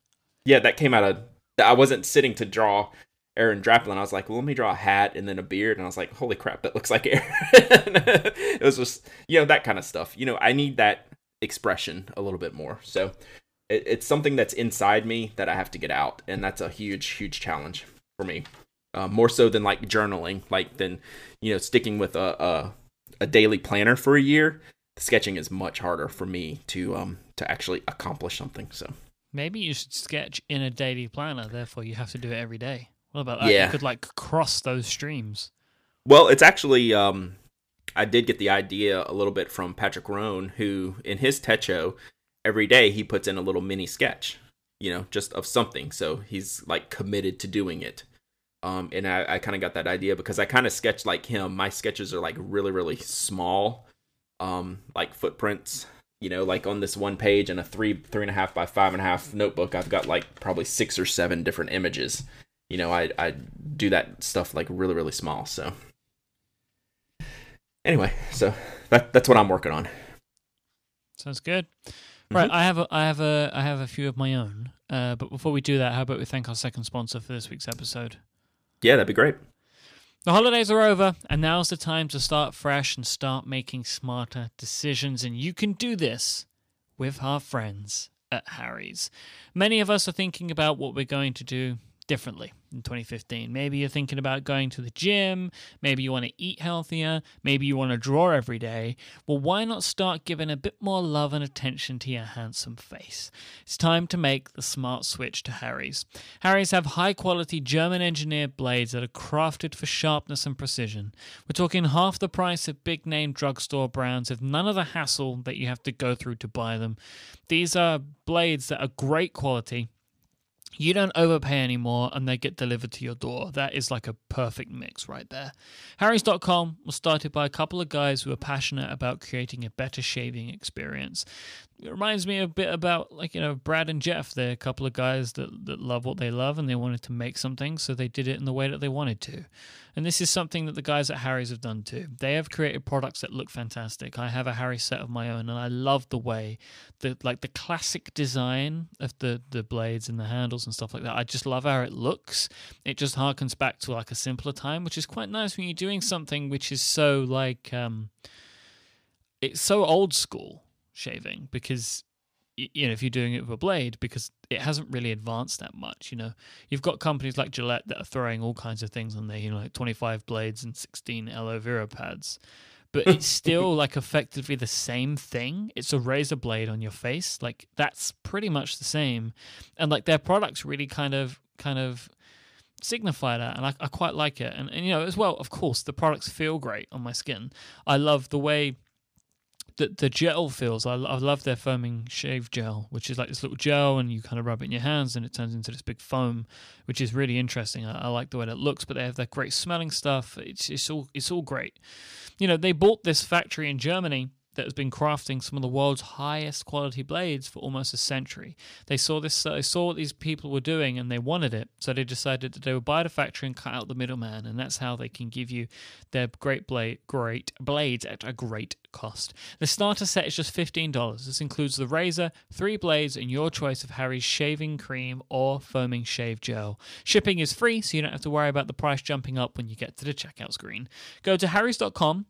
Speaker 2: Yeah, that came out of. I wasn't sitting to draw Aaron Draplin. I was like, well, let me draw a hat and then a beard, and I was like, holy crap, that looks like Aaron. it was just, you know, that kind of stuff. You know, I need that expression a little bit more. So it, it's something that's inside me that I have to get out, and that's a huge, huge challenge for me. Uh, more so than like journaling, like than you know sticking with a, a a daily planner for a year. Sketching is much harder for me to um to actually accomplish something. So.
Speaker 1: Maybe you should sketch in a daily planner. Therefore, you have to do it every day. What about that?
Speaker 2: Yeah.
Speaker 1: You could like cross those streams.
Speaker 2: Well, it's actually um I did get the idea a little bit from Patrick Roan, who in his Techo, every day he puts in a little mini sketch, you know, just of something. So he's like committed to doing it. Um, and I, I kind of got that idea because I kind of sketch like him. My sketches are like really, really small, um, like footprints. You know, like on this one page in a three, three and a half by five and a half notebook, I've got like probably six or seven different images. You know, I I do that stuff like really, really small. So anyway, so that that's what I'm working on.
Speaker 1: Sounds good. Right,
Speaker 2: Mhm.
Speaker 1: I have a, I have a, I have a few of my own. Uh, but before we do that, how about we thank our second sponsor for this week's episode?
Speaker 2: Yeah, that'd be great.
Speaker 1: The holidays are over, and now's the time to start fresh and start making smarter decisions. And you can do this with our friends at Harry's. Many of us are thinking about what we're going to do differently in 2015. Maybe you're thinking about going to the gym. Maybe you want to eat healthier. Maybe you want to draw every day. Well, why not start giving a bit more love and attention to your handsome face? It's time to make the smart switch to Harry's. Harry's have high quality German engineered blades that are crafted for sharpness and precision. We're talking half the price of big name drugstore brands with none of the hassle that you have to go through to buy them. These are blades that are great quality. You don't overpay anymore and they get delivered to your door. That is like a perfect mix right there. Harry's.com was started by a couple of guys who are passionate about creating a better shaving experience. It reminds me a bit about like you know Brad and Jeff. They're a couple of guys that that love what they love and they wanted to make something, so they did it in the way that they wanted to. And this is something that the guys at Harry's have done too. They have created products that look fantastic. I have a Harry set of my own, and I love the way that like the classic design of the the blades and the handles and stuff like that. I just love how it looks. It just harkens back to like a simpler time, which is quite nice when you're doing something which is so like um, it's so old school shaving because you know if you're doing it with a blade because it hasn't really advanced that much you know. You've got companies like Gillette that are throwing all kinds of things on there you know like 25 blades and 16 aloe vera pads. But it's still like effectively the same thing. It's a razor blade on your face. Like that's pretty much the same. And like their products really kind of kind of signify that and I, I quite like it. And, and you know as well of course the products feel great on my skin. I love the way the the gel feels. I, I love their foaming shave gel, which is like this little gel, and you kind of rub it in your hands, and it turns into this big foam, which is really interesting. I, I like the way that looks, but they have that great smelling stuff. It's it's all it's all great. You know, they bought this factory in Germany that has been crafting some of the world's highest quality blades for almost a century. They saw this, they saw what these people were doing, and they wanted it. So they decided that they would buy the factory and cut out the middleman, and that's how they can give you their great blade, great blades at a great cost. The starter set is just fifteen dollars. This includes the razor, three blades, and your choice of Harry's shaving cream or foaming shave gel. Shipping is free, so you don't have to worry about the price jumping up when you get to the checkout screen. Go to harrys.com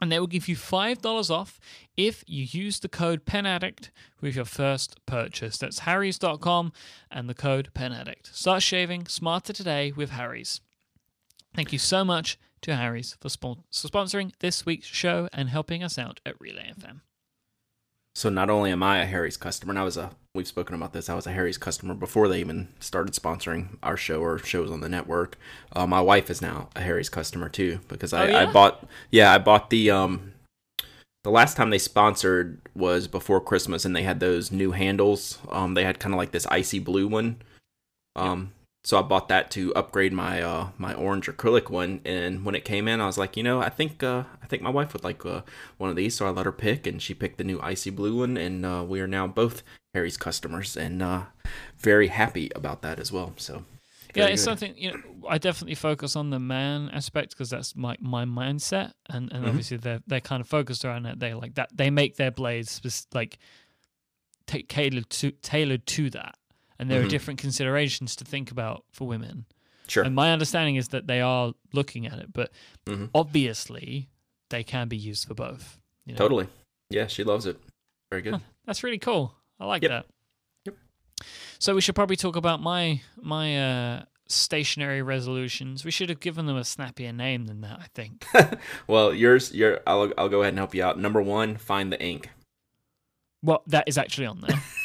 Speaker 1: and they will give you $5 off if you use the code PENADDICT with your first purchase. That's harrys.com and the code PENADDICT. Start shaving smarter today with Harry's. Thank you so much to Harry's for, for sponsoring this week's show and helping us out at Relay FM.
Speaker 2: So not only am I a Harry's customer, and I was a we've spoken about this. I was a Harry's customer before they even started sponsoring our show or shows on the network. Uh, my wife is now a Harry's customer too because I,
Speaker 1: Oh, yeah?
Speaker 2: I bought yeah I bought the um the last time they sponsored was before Christmas and they had those new handles. Um, they had kind of like this icy blue one. Um, so I bought that to upgrade my uh my orange acrylic one. And when it came in, I was like, you know, I think uh I think my wife would like uh, one of these. So I let her pick, and she picked the new icy blue one. And uh, we are now both Harry's customers, and uh, very happy about that as well. So
Speaker 1: yeah, it's
Speaker 2: good.
Speaker 1: something you know. I definitely focus on the man aspect because that's my my mindset, and and
Speaker 2: Mhm.
Speaker 1: obviously they're they're kind of focused around that. They like that. They make their blades spec- like tailored to tailored to that, and there are
Speaker 2: Mhm.
Speaker 1: different considerations to think about for women.
Speaker 2: Sure.
Speaker 1: And my understanding is that they are looking at it, but
Speaker 2: Mhm.
Speaker 1: obviously they can be used for both. You know?
Speaker 2: Totally. Yeah, she loves it. Very good.
Speaker 1: Huh. That's really cool. I like
Speaker 2: Yep.
Speaker 1: that.
Speaker 2: Yep.
Speaker 1: So we should probably talk about my my uh, stationary resolutions. We should have given them a snappier name than that. I think.
Speaker 2: Well, yours, your, I'll, I'll go ahead and help you out. Number one, find the ink.
Speaker 1: well, that is actually on there.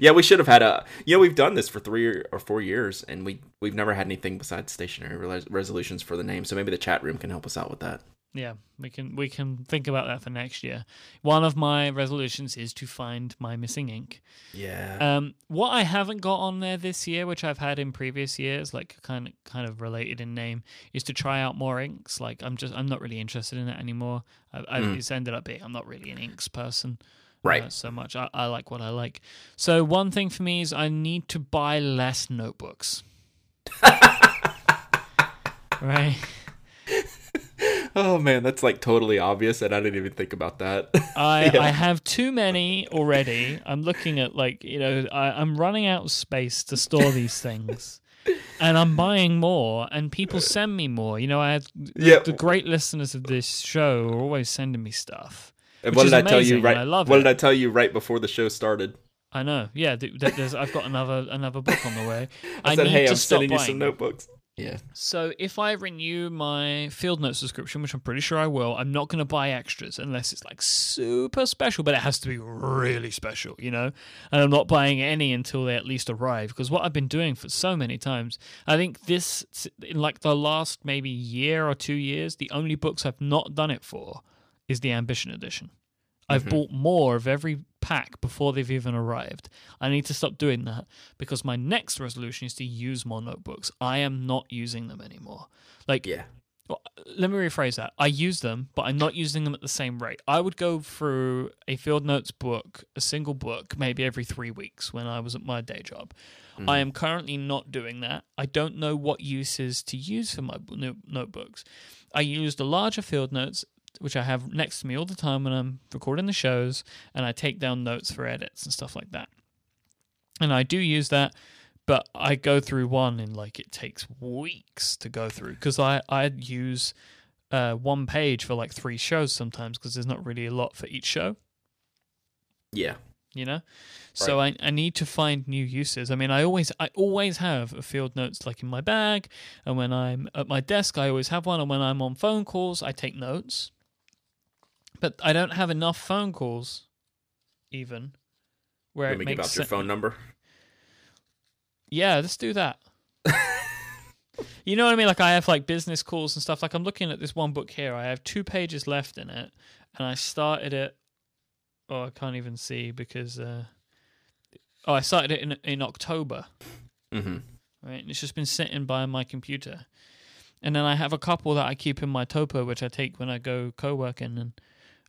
Speaker 2: yeah, we should have had a. You know, we've done this for three or- four years, and we we've never had anything besides stationary res- resolutions for the name. So maybe the chat room can help us out with that.
Speaker 1: yeah, we can we can think about that for next year. One of my resolutions is to find my missing ink.
Speaker 2: Yeah.
Speaker 1: Um, what I haven't got on there this year, which I've had in previous years, like kind of kind of related in name, is to try out more inks. Like I'm just I'm not really interested in that anymore. I, I,
Speaker 2: Mm.
Speaker 1: It's ended up being I'm not really an inks person.
Speaker 2: Right.
Speaker 1: uh, so much. I, I like what I like. So one thing for me is I need to buy less notebooks. right.
Speaker 2: oh man, that's like totally obvious, and I didn't even think about that.
Speaker 1: I,
Speaker 2: Yeah.
Speaker 1: I have too many already. I'm looking at like you know I, I'm running out of space to store these things, and I'm buying more. And people send me more. You know, I have
Speaker 2: Yeah.
Speaker 1: the great listeners of this show are always sending me stuff.
Speaker 2: And
Speaker 1: Which
Speaker 2: what
Speaker 1: is
Speaker 2: did I tell you right?
Speaker 1: I love
Speaker 2: what
Speaker 1: it.
Speaker 2: did I tell you right before the show started?
Speaker 1: I know. Yeah, th- th- there's, I've got another another book on the way.
Speaker 2: I, said,
Speaker 1: need
Speaker 2: "Hey,
Speaker 1: to
Speaker 2: I'm
Speaker 1: stop
Speaker 2: sending you
Speaker 1: buying
Speaker 2: some notebooks." Yeah.
Speaker 1: So if I renew my Field Note subscription, which I'm pretty sure I will, I'm not going to buy extras unless it's like super special, but it has to be really special, you know? And I'm not buying any until they at least arrive because what I've been doing for so many times, I think this in like the last maybe year or 2 years, the only books I've not done it for is the Ambition edition. I've
Speaker 2: Mhm.
Speaker 1: bought more of every pack before they've even arrived. I need to stop doing that because my next resolution is to use more notebooks. I am not using them anymore. Like,
Speaker 2: Yeah.
Speaker 1: well, let me rephrase that. I use them, but I'm not using them at the same rate. I would go through a field notes book, a single book, maybe every three weeks when I was at my day job.
Speaker 2: Mm-hmm.
Speaker 1: I am currently not doing that. I don't know what uses to use for my b- notebooks. I use the larger field notes, which I have next to me all the time when I'm recording the shows, and I take down notes for edits and stuff like that. And I do use that, but I go through one and like it takes weeks to go through because I I use uh, one page for like three shows sometimes because there's not really a lot for each show.
Speaker 2: Yeah.
Speaker 1: you know? So I, I need to find new uses. I mean i always i always have a field notes like in my bag and when i'm at my desk i always have one and when i'm on phone calls i take notes but i don't have enough phone calls even where
Speaker 2: Let
Speaker 1: it
Speaker 2: me
Speaker 1: makes
Speaker 2: give out your phone number.
Speaker 1: yeah let's do that. You know what i mean? Like i have like business calls and stuff. Like i'm looking at this one book here. I have two pages left in it and i started it. Oh i can't even see because uh oh i started it in in october.
Speaker 2: Mm-hmm.
Speaker 1: right and it's just been sitting by my computer. And then i have a couple that i keep in my topo which i take when i go co-working and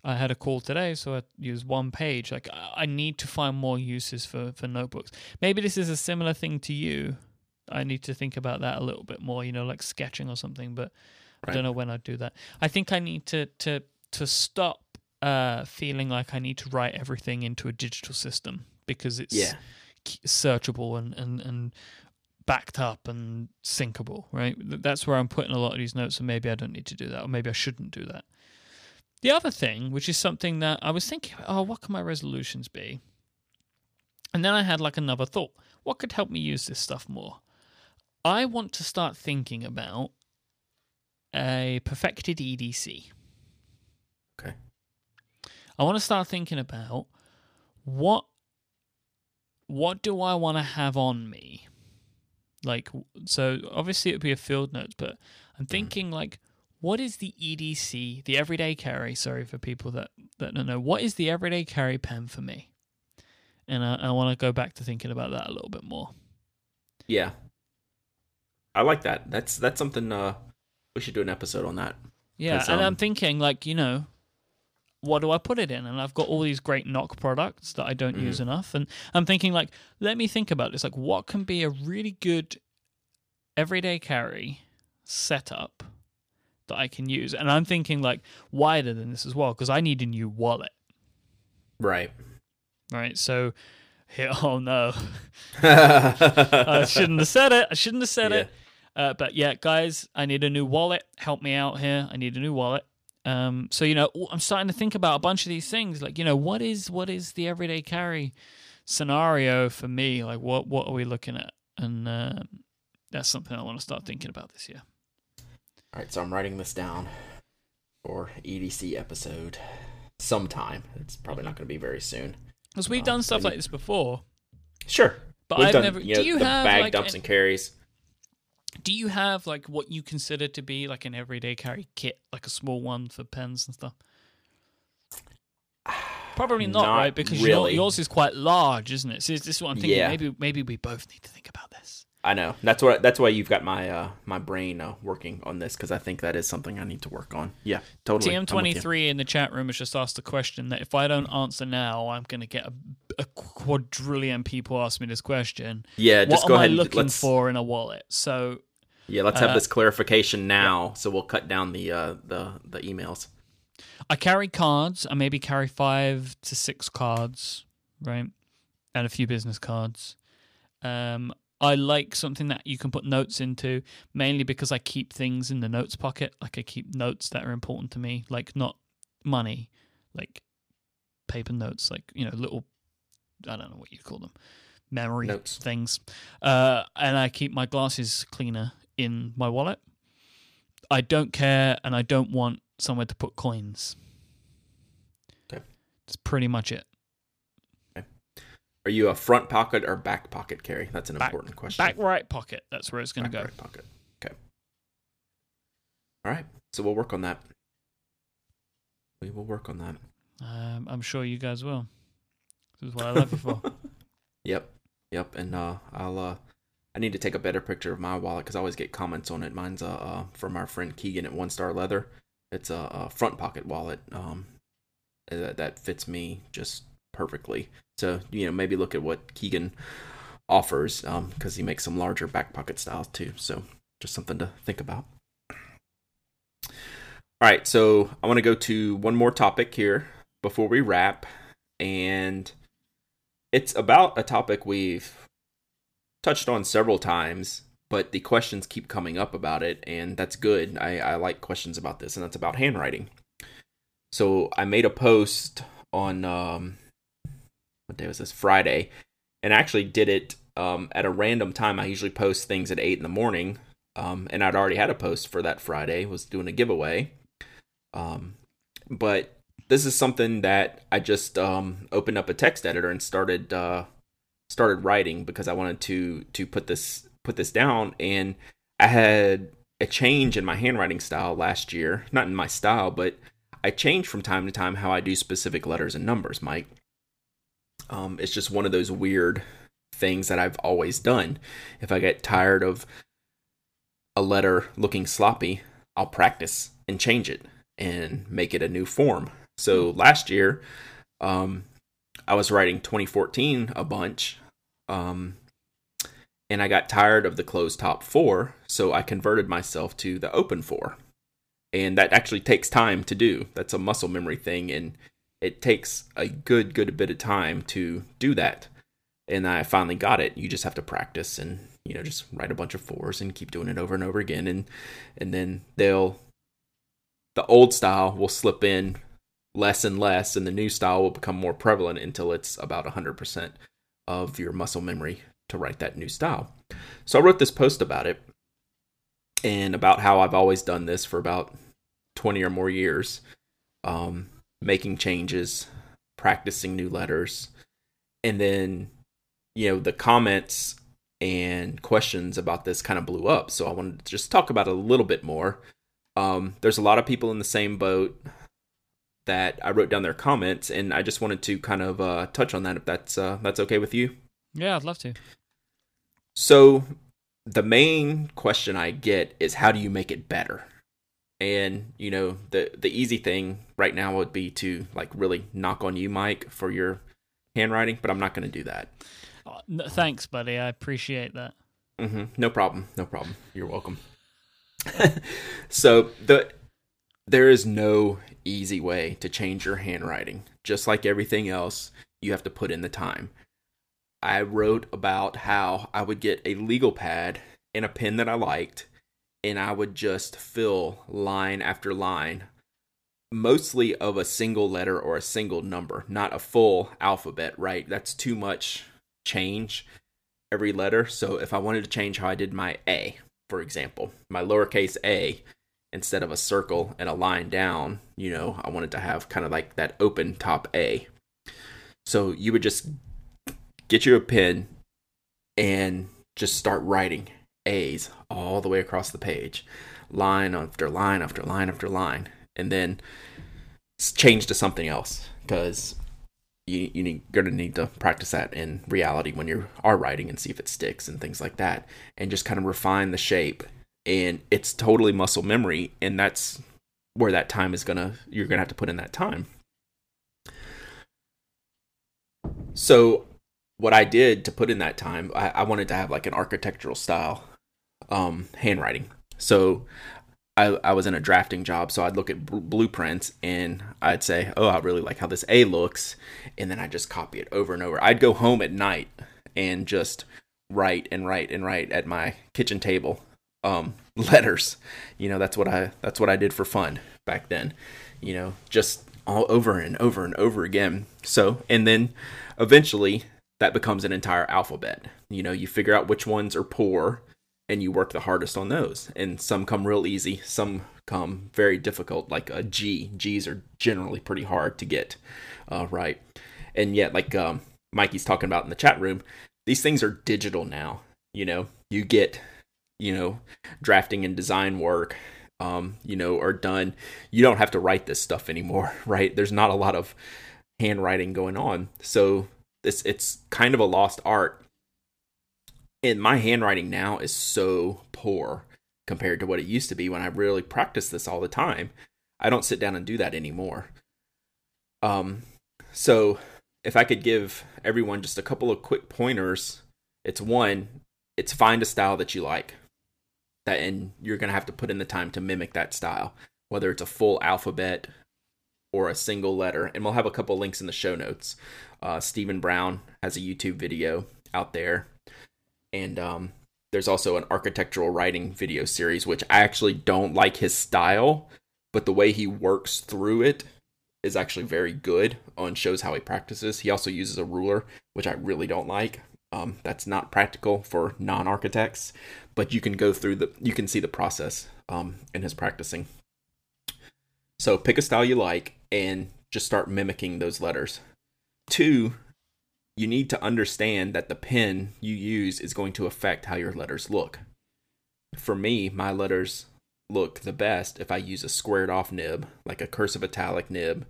Speaker 1: i had a call today so i use one page like i need to find more uses for for notebooks maybe this is a similar thing to you i need to think about that a little bit more you know like sketching or something but i don't know when i'd do that i think i need to to to stop uh feeling like i need to write everything into a digital system because it's
Speaker 2: Yeah.
Speaker 1: searchable and, and, and backed up and syncable, right? That's where I'm putting a lot of these notes, and maybe I don't need to do that, or maybe I shouldn't do that. The other thing, which is something that I was thinking, oh, what can my resolutions be? And then I had like another thought. What could help me use this stuff more? I want to start thinking about a perfected EDC.
Speaker 2: Okay.
Speaker 1: I want to start thinking about what what do I want to have on me? Like so obviously it would be a field notes, but I'm mm. thinking like what is the EDC, the everyday carry, sorry for people that, that don't know, what is the everyday carry pen for me? And I, I want to go back to thinking about that a little bit more.
Speaker 2: Yeah. I like that. That's that's something uh we should do an episode on that.
Speaker 1: Yeah, and
Speaker 2: um,
Speaker 1: I'm thinking like, you know, what do I put it in? And I've got all these great Nock products that I don't use enough. And I'm thinking, like, let me think about this. Like, what can be a really good everyday carry setup that I can use? And I'm thinking, like, wider than this as well, because I need a new wallet,
Speaker 2: Right.
Speaker 1: right? So, here, oh no, I shouldn't have said it. I shouldn't have said
Speaker 2: Yeah.
Speaker 1: it. Uh, but yeah, guys, I need a new wallet. Help me out here. I need a new wallet. Um, so you know, I'm starting to think about a bunch of these things. Like, you know, what is what is the everyday carry scenario for me? Like, what what are we looking at? And um that's something I want to start thinking about this year.
Speaker 2: All right, so I'm writing this down for EDC episode sometime. It's probably not going to be very soon.
Speaker 1: Because we've
Speaker 2: Uh,
Speaker 1: done stuff
Speaker 2: need-
Speaker 1: like this before,
Speaker 2: Sure.
Speaker 1: but
Speaker 2: We've
Speaker 1: I've
Speaker 2: done,
Speaker 1: never.
Speaker 2: you know,
Speaker 1: do you
Speaker 2: the
Speaker 1: have
Speaker 2: bag
Speaker 1: like
Speaker 2: dumps
Speaker 1: an-
Speaker 2: and carries.
Speaker 1: do you have like what you consider to be like an everyday carry kit, like a small one for pens and stuff? Probably not,
Speaker 2: Not
Speaker 1: right? Because
Speaker 2: really.
Speaker 1: yours is quite large, isn't it? So this is what I'm thinking.
Speaker 2: Yeah.
Speaker 1: Maybe maybe we both need to think about this.
Speaker 2: I know. That's what. That's why you've got my uh my brain uh, working on this because I think that is something I need to work on. Yeah, totally. With you.
Speaker 1: TM23 in the chat room has just asked a question that if I don't answer now, I'm going to get a, a quadrillion people ask me this question.
Speaker 2: Yeah, just
Speaker 1: what
Speaker 2: go
Speaker 1: am
Speaker 2: ahead.
Speaker 1: I looking
Speaker 2: let's,
Speaker 1: for in a wallet? So
Speaker 2: Yeah, let's have
Speaker 1: uh,
Speaker 2: this clarification now, so we'll cut down the uh the the emails.
Speaker 1: I carry cards. I maybe carry five to six cards, right? And a few business cards. Um, I like something that you can put notes into, mainly because I keep things in the notes pocket. Like I keep notes that are important to me, like not money, like paper notes, like you know, little I don't know what you call them, memory
Speaker 2: Notes.
Speaker 1: things. Uh, and I keep my glasses cleaner in my wallet. I don't care, and I don't want somewhere to put coins.
Speaker 2: Okay.
Speaker 1: That's pretty much it.
Speaker 2: Are you a front pocket or back pocket carry? That's an
Speaker 1: Back-
Speaker 2: important question.
Speaker 1: Back right pocket. That's where it's going to
Speaker 2: Back
Speaker 1: go.
Speaker 2: right pocket. Okay. All right. So we'll work on that. We will work on that.
Speaker 1: Um, I'm sure you guys will. This is what I love you for.
Speaker 2: Yep. Yep. And uh, I'll uh, I need to take a better picture of my wallet because I always get comments on it. Mine's uh, uh from our friend Keegan at One Star Leather. It's a, a front pocket wallet. Um, that that fits me just perfectly. So you know maybe look at what Keegan offers um because he makes some larger back pocket styles too. So just something to think about. All right, so I want to go to one more topic here before we wrap, and it's about a topic we've touched on several times, but the questions keep coming up about it, and that's good. I, I like questions about this, and that's about handwriting. So I made a post on um, what day was this? Friday, and I actually did it um, at a random time. I usually post things at eight in the morning, um, and I'd already had a post for that Friday. Was doing a giveaway, um, but this is something that I just um, opened up a text editor and started uh, started writing because I wanted to to put this put this down, and I had a change in my handwriting style last year. Not in my style, but I change from time to time how I do specific letters and numbers, Myke. Um, it's just one of those weird things that I've always done. If I get tired of a letter looking sloppy, I'll practice and change it and make it a new form. So last year, um, I was writing 2014 a bunch, um, and I got tired of the closed top four, so I converted myself to the open four. And that actually takes time to do. That's a muscle memory thing, and it takes a good, good bit of time to do that. And I finally got it. You just have to practice and you know just write a bunch of fours and keep doing it over and over again, and and then they'll the old style will slip in less and less, and the new style will become more prevalent until it's about 100% of your muscle memory to write that new style. So I wrote this post about it and about how I've always done this for about 20 or more years, um, making changes, practicing new letters, and then, you know, the comments and questions about this kind of blew up. So I wanted to just talk about it a little bit more. Um, there's a lot of people in the same boat that I wrote down their comments, and I just wanted to kind of uh, touch on that if that's uh, that's okay with you.
Speaker 1: Yeah, I'd love to.
Speaker 2: So the main question I get is how do you make it better? And you know the the easy thing right now would be to like really knock on you, Myke, for your handwriting, but I'm not going to do that.
Speaker 1: Oh, no, thanks, buddy. I appreciate that.
Speaker 2: Mm-hmm. No problem. No problem. You're welcome. so the there is no easy way to change your handwriting. Just like everything else, you have to put in the time. I wrote about how I would get a legal pad and a pen that I liked, and I would just fill line after line, mostly of a single letter or a single number, not a full alphabet, right? That's too much change every letter. So if I wanted to change how I did my A, for example, my lowercase a, instead of a circle and a line down, you know, I wanted to have kind of like that open top A. So you would just get you a pen and just start writing A's all the way across the page, line after line after line after line, and then change to something else because you you need, you're gonna need to practice that in reality when you are writing and see if it sticks and things like that, and just kind of refine the shape. And it's totally muscle memory, and that's where that time is gonna you're gonna have to put in that time. So what I did to put in that time, I, I wanted to have like an architectural style um, handwriting. So I, I was in a drafting job, so I'd look at b- blueprints and I'd say, "Oh, I really like how this A looks," and then I just copy it over and over. I'd go home at night and just write and write and write at my kitchen table um, letters. You know, that's what I that's what I did for fun back then. You know, just all over and over and over again. So, and then eventually that becomes an entire alphabet. You know, you figure out which ones are poor and you work the hardest on those. And some come real easy, some come very difficult, like a G. G's are generally pretty hard to get uh, right. And yet, like um, Mikey's talking about in the chat room, these things are digital now. You know, you get, you know, drafting and design work, um, you know, are done. You don't have to write this stuff anymore, right? There's not a lot of handwriting going on. So it's it's kind of a lost art and my handwriting now is so poor compared to what it used to be when I really practiced this all the time. I don't sit down and do that anymore. Um, so if I could give everyone just a couple of quick pointers, it's one, it's find a style that you like. That and you're gonna have to put in the time to mimic that style, whether it's a full alphabet or a single letter. And we'll have a couple links in the show notes. Uh, Stephen Brown has a YouTube video out there and um, there's also an architectural writing video series, which I actually don't like his style, but the way he works through it is actually very good on shows how he practices. He also uses a ruler, which I really don't like. Um, that's not practical for non-architects, but you can go through the you can see the process um, in his practicing. So pick a style you like and just start mimicking those letters. Two, you need to understand that the pen you use is going to affect how your letters look. For me, my letters look the best if I use a squared off nib, like a cursive italic nib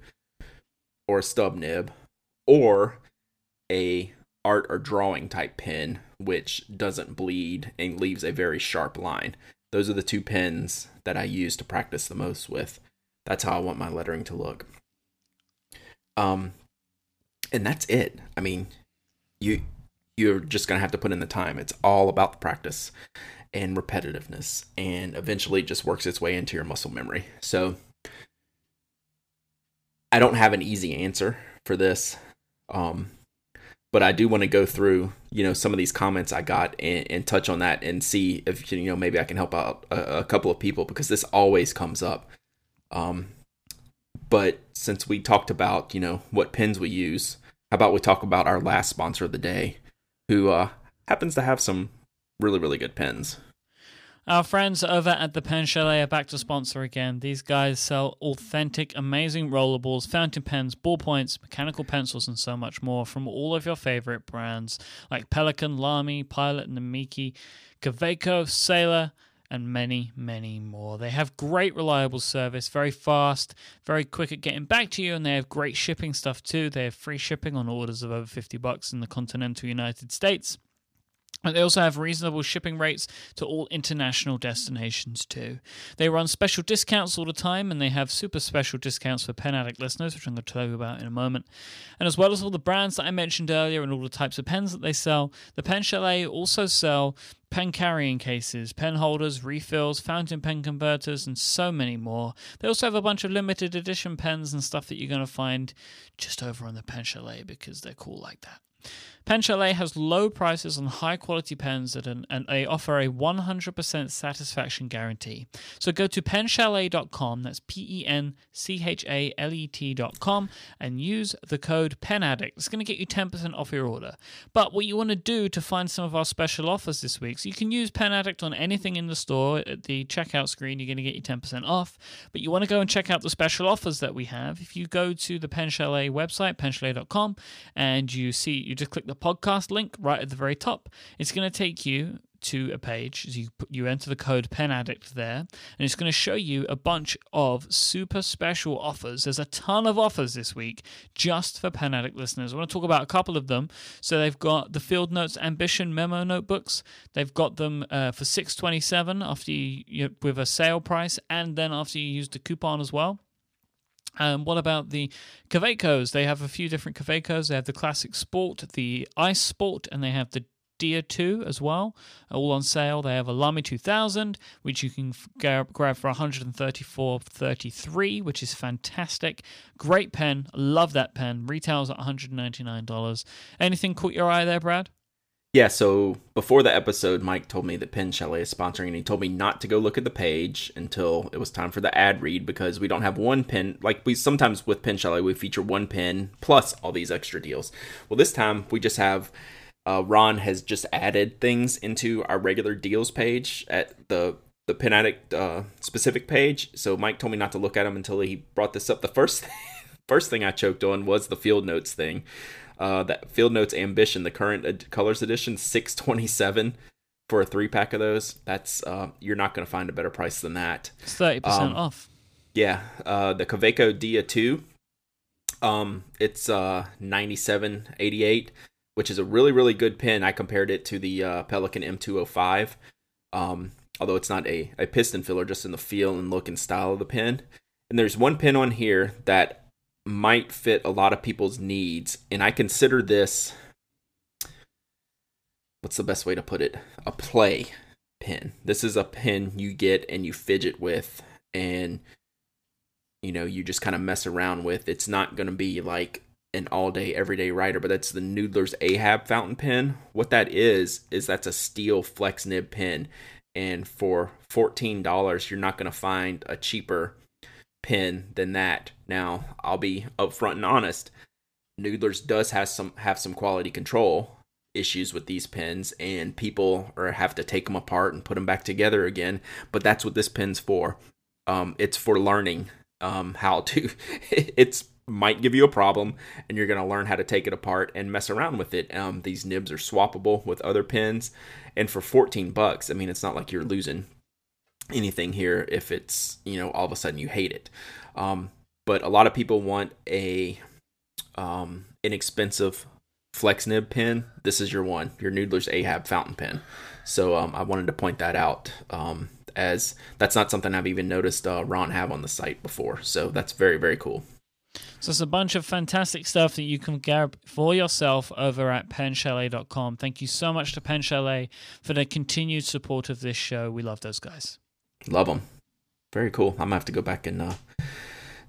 Speaker 2: or a stub nib, or a art or drawing type pen which doesn't bleed and leaves a very sharp line. Those are the two pens that I use to practice the most with. That's how I want my lettering to look. Um, and that's it. I mean, you you're just gonna have to put in the time. It's all about the practice and repetitiveness, and eventually just works its way into your muscle memory. So I don't have an easy answer for this, um, but I do want to go through you know some of these comments I got and, and, touch on that and see if you know maybe I can help out a, a couple of people because this always comes up. Um, but since we talked about you know what pens we use how about we talk about our last sponsor of the day, who uh, happens to have some really, really good pens.
Speaker 1: Our friends over at the Pen Chalet are back to sponsor again. These guys sell authentic, amazing rollerballs, fountain pens, ballpoints, mechanical pencils, and so much more from all of your favorite brands like Pelikan, Lamy, Pilot, Namiki, Kaweco, Sailor, and many, many more. They have great, reliable service, very fast, very quick at getting back to you, and they have great shipping stuff too. They have free shipping on orders of over 50 bucks in the continental United States. They also have reasonable shipping rates to all international destinations too. They run special discounts all the time, and they have super special discounts for Pen Addict listeners, which I'm going to tell you about in a moment. And as well as all the brands that I mentioned earlier and all the types of pens that they sell, the Pen Chalet also sell pen carrying cases, pen holders, refills, fountain pen converters, and so many more. They also have a bunch of limited edition pens and stuff that you're going to find just over on the Pen Chalet because they're cool like that. Pen Chalet has low prices on high quality pens an, and they offer a 100% satisfaction guarantee. So go to penchalet.com, that's P E N C H A L E T.com, and use the code PENADDICT. It's going to get you 10% off your order. But what you want to do to find some of our special offers this week, so you can use Pen Addict on anything in the store. At the checkout screen, you're going to get you 10% off. But you want to go and check out the special offers that we have. If you go to the Pen Chalet website, penchalet.com, and you see, you just click the podcast link right at the very top. It's going to take you to a page. As you you enter the code Pen Addict there, and it's going to show you a bunch of super special offers. There's a ton of offers this week just for Pen Addict listeners. I want to talk about a couple of them. So they've got the Field Notes Ambition memo notebooks. They've got them uh, for six twenty seven after you, you with a sale price, and then after you use the coupon as well. Um, what about the Kawecos? They have a few different Kawecos. They have the Classic Sport, the Ice Sport, and they have the Dia 2 as well, all on sale. They have a Lamy 2000, which you can grab for 134.33, which is fantastic. Great pen, love that pen. Retails at $199. Anything caught your eye there, Brad?
Speaker 2: Yeah, so before the episode, Myke told me that Pen is sponsoring, and he told me not to go look at the page until it was time for the ad read because we don't have one pin. Like we sometimes with Pen we feature one pin plus all these extra deals. Well, this time we just have uh, Ron has just added things into our regular deals page at the the Pen Addict uh, specific page. So Myke told me not to look at them until he brought this up. The first first thing I choked on was the field notes thing. Uh, that Field Notes Ambition, the current ed- colors edition, six twenty seven for a three pack of those. That's uh, you're not going to find a better price than that.
Speaker 1: Thirty percent um, off.
Speaker 2: Yeah, uh, the Kaweco Dia two, um, it's uh ninety seven eighty eight, which is a really really good pen. I compared it to the uh, Pelikan M two hundred five. Um, although it's not a, a piston filler, just in the feel and look and style of the pen. And there's one pen on here that might fit a lot of people's needs. And I consider this what's the best way to put it? A play pen. This is a pen you get and you fidget with and you know, you just kind of mess around with. It's not going to be like an all day, everyday writer, but that's the Noodler's Ahab fountain pen. What that is, is that's a steel flex nib pen. And for $14, you're not going to find a cheaper pen than that. Now, I'll be upfront and honest. Noodler's does have some have some quality control issues with these pens, and people are have to take them apart and put them back together again. But that's what this pen's for. Um, it's for learning um, how to. it's might give you a problem, and you're gonna learn how to take it apart and mess around with it. Um, these nibs are swappable with other pens, and for 14 bucks, I mean, it's not like you're losing anything here if it's you know all of a sudden you hate it um, but a lot of people want a um, inexpensive flex nib pen this is your one your noodler's ahab fountain pen so um, i wanted to point that out um, as that's not something i've even noticed uh, ron have on the site before so that's very very cool
Speaker 1: so it's a bunch of fantastic stuff that you can grab for yourself over at penchalet.com. Thank you so much to Pen for their continued support of this show. We love those guys.
Speaker 2: Love them. Very cool. I'm gonna have to go back and uh,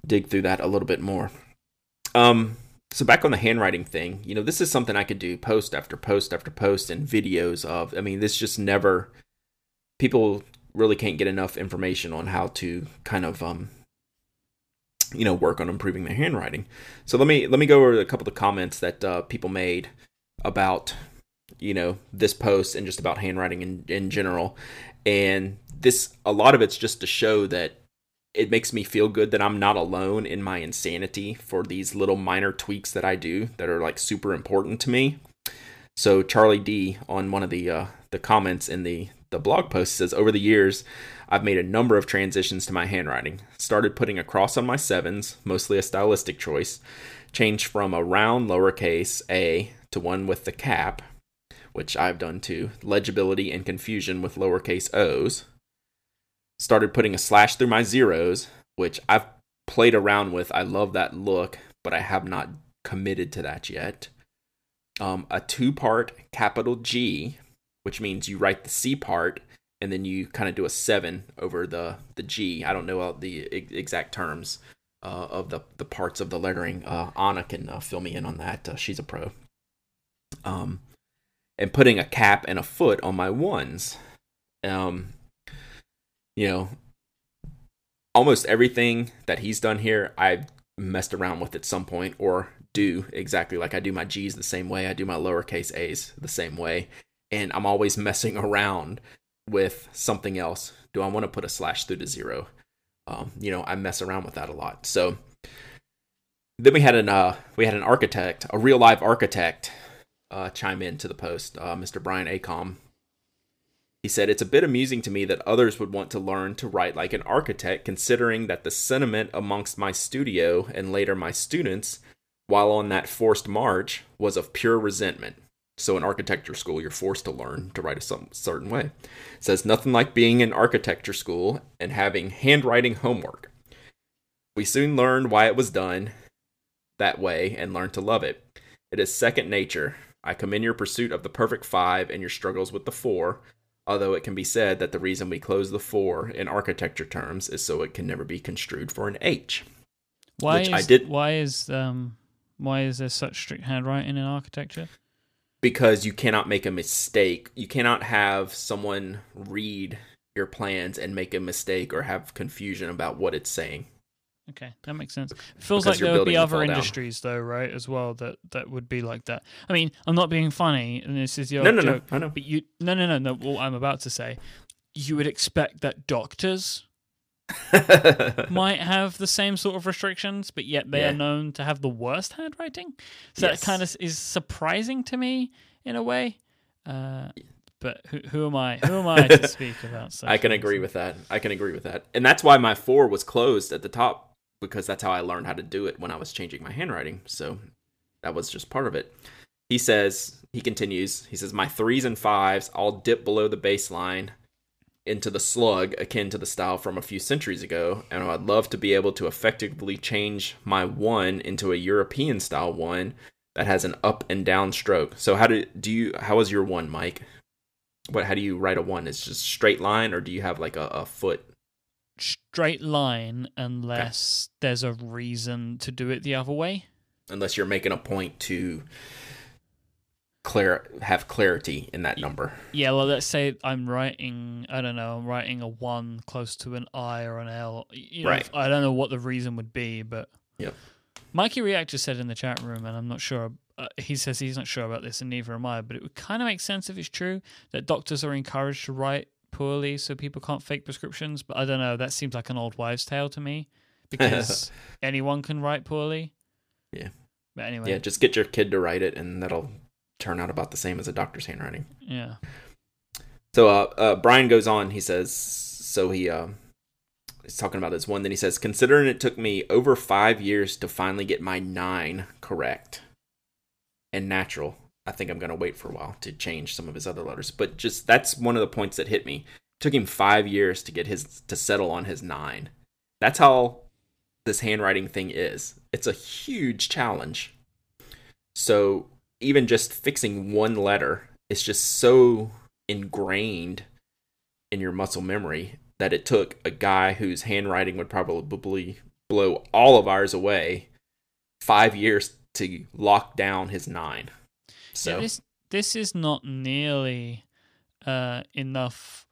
Speaker 2: dig through that a little bit more. Um, so back on the handwriting thing, you know, this is something I could do post after post after post and videos of. I mean, this just never. People really can't get enough information on how to kind of um, you know work on improving their handwriting so let me let me go over a couple of comments that uh, people made about you know this post and just about handwriting in, in general and this a lot of it's just to show that it makes me feel good that I'm not alone in my insanity for these little minor tweaks that I do that are like super important to me. So Charlie D on one of the uh, the comments in the the blog post says over the years I've made a number of transitions to my handwriting. Started putting a cross on my sevens, mostly a stylistic choice. Changed from a round lowercase a to one with the cap, which I've done too, legibility and confusion with lowercase o's. Started putting a slash through my zeros, which I've played around with. I love that look, but I have not committed to that yet. Um, a two part capital G, which means you write the C part and then you kind of do a seven over the the G. I don't know the exact terms uh, of the the parts of the lettering. Uh, Anna can uh, fill me in on that. Uh, she's a pro. Um, and putting a cap and a foot on my ones. Um, you know, almost everything that he's done here, I've messed around with at some point or do exactly like I do my G's the same way. I do my lowercase a's the same way. And I'm always messing around with something else. Do I want to put a slash through the zero? Um, you know, I mess around with that a lot. So then we had an uh, we had an architect, a real live architect, uh, chime in to the post, uh, Mr. Brian Acom. He said, It's a bit amusing to me that others would want to learn to write like an architect, considering that the sentiment amongst my studio and later my students, while on that forced march, was of pure resentment. So in architecture school, you're forced to learn to write a certain way. It says nothing like being in architecture school and having handwriting homework. We soon learned why it was done that way and learned to love it. It is second nature. I commend your pursuit of the perfect five and your struggles with the four, although it can be said that the reason we close the four in architecture terms is so it can never be construed for an H.
Speaker 1: Why is, I did. Why is um why is there such strict handwriting in architecture?
Speaker 2: because you cannot make a mistake. You cannot have someone read your plans and make a mistake or have confusion about what it's saying.
Speaker 1: Okay, that makes sense. It feels because like there would be other industries down. though, right, as well that that would be like that. I mean, I'm not being funny, and this is your
Speaker 2: no, no,
Speaker 1: joke,
Speaker 2: no, I know.
Speaker 1: But you, no, no, no, no. What I'm about to say, you would expect that doctors might have the same sort of restrictions, but yet they yeah. are known to have the worst handwriting. So yes. that kind of is surprising to me in a way. Uh, but who, who am I? Who am I to speak about?
Speaker 2: I can things? agree with that. I can agree with that, and that's why my four was closed at the top because that's how I learned how to do it when I was changing my handwriting. So that was just part of it. He says he continues. He says my threes and fives all dip below the baseline into the slug akin to the style from a few centuries ago, and I'd love to be able to effectively change my one into a European style one that has an up and down stroke. So how do do you how is your one, Myke? What how do you write a one? Is just straight line or do you have like a, a foot?
Speaker 1: Straight line unless okay. there's a reason to do it the other way.
Speaker 2: Unless you're making a point to clear have clarity in that number.
Speaker 1: Yeah, well, let's say I'm writing, I don't know, I'm writing a one close to an I or an L. You know, right. I don't know what the reason would be, but
Speaker 2: yep.
Speaker 1: Mikey Reactor said in the chat room, and I'm not sure. Uh, he says he's not sure about this, and neither am I. But it would kind of make sense if it's true that doctors are encouraged to write poorly so people can't fake prescriptions. But I don't know. That seems like an old wives' tale to me because anyone can write poorly.
Speaker 2: Yeah.
Speaker 1: But anyway.
Speaker 2: Yeah, just get your kid to write it, and that'll turn out about the same as a doctor's handwriting.
Speaker 1: Yeah.
Speaker 2: So uh, uh, Brian goes on. He says, so he uh, he's talking about this one. Then he says, considering it took me over five years to finally get my nine correct and natural, I think I'm gonna wait for a while to change some of his other letters. But just that's one of the points that hit me. It took him five years to get his to settle on his nine. That's how this handwriting thing is. It's a huge challenge. So even just fixing one letter is just so ingrained in your muscle memory that it took a guy whose handwriting would probably blow all of ours away five years to lock down his nine. So
Speaker 1: yeah, this this is not nearly uh, enough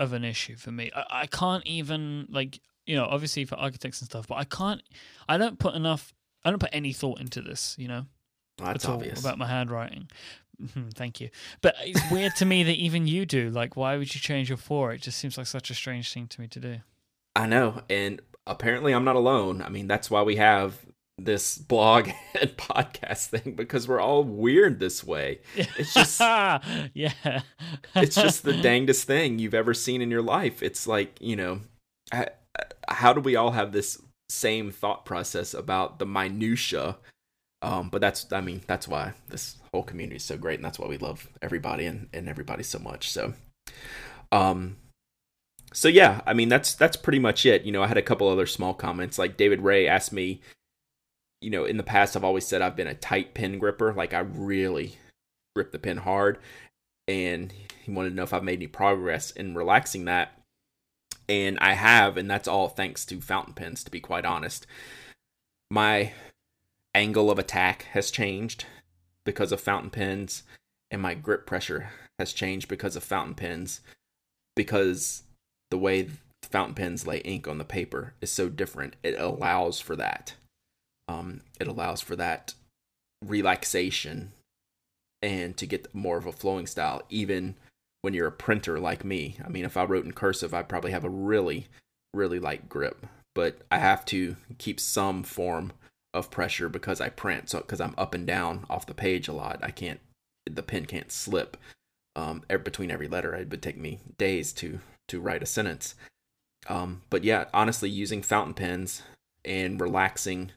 Speaker 1: of an issue for me. I, I can't even like you know obviously for architects and stuff, but I can't. I don't put enough. I don't put any thought into this. You know.
Speaker 2: That's obvious.
Speaker 1: about my handwriting. Thank you. But it's weird to me that even you do. Like, why would you change your four? It just seems like such a strange thing to me to do.
Speaker 2: I know. And apparently, I'm not alone. I mean, that's why we have this blog and podcast thing because we're all weird this way. It's just,
Speaker 1: yeah.
Speaker 2: it's just the dangest thing you've ever seen in your life. It's like, you know, how do we all have this same thought process about the minutia Um, but that's I mean that's why this whole community is so great, and that's why we love everybody and and everybody so much. So, um, so yeah, I mean that's that's pretty much it. You know, I had a couple other small comments. Like David Ray asked me, you know, in the past I've always said I've been a tight pen gripper, like I really grip the pen hard, and he wanted to know if I've made any progress in relaxing that. And I have, and that's all thanks to fountain pens, to be quite honest. My angle of attack has changed because of fountain pens, and my grip pressure has changed because of fountain pens. Because the way fountain pens lay ink on the paper is so different, it allows for that. Um, it allows for that relaxation and to get more of a flowing style, even when you're a printer like me. I mean, if I wrote in cursive, I'd probably have a really, really light grip, but I have to keep some form of pressure because I print. So, because I'm up and down off the page a lot, I can't, the pen can't slip um, between every letter. It would take me days to to write a sentence. Um, but yeah, honestly, using fountain pens and relaxing,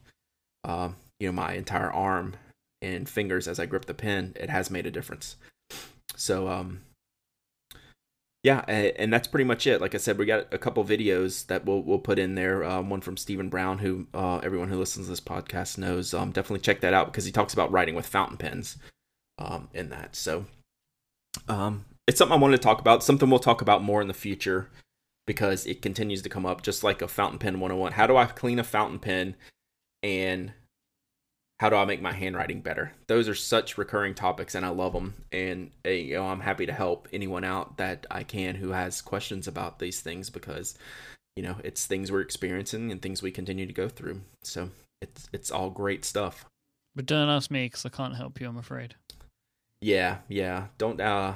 Speaker 2: uh, you know, my entire arm and fingers as I grip the pen, it has made a difference. So, um, yeah, and that's pretty much it. Like I said, we got a couple videos that we'll we'll put in there. Um, one from Stephen Brown, who uh, everyone who listens to this podcast knows. Um, definitely check that out because he talks about writing with fountain pens um, in that. So, um, it's something I wanted to talk about. Something we'll talk about more in the future because it continues to come up, just like a fountain pen 101. How do I clean a fountain pen and how do I make my handwriting better? Those are such recurring topics, and I love them. And uh, you know, I'm happy to help anyone out that I can who has questions about these things because you know it's things we're experiencing and things we continue to go through. So it's it's all great stuff.
Speaker 1: But don't ask me because I can't help you. I'm afraid.
Speaker 2: Yeah, yeah. Don't uh,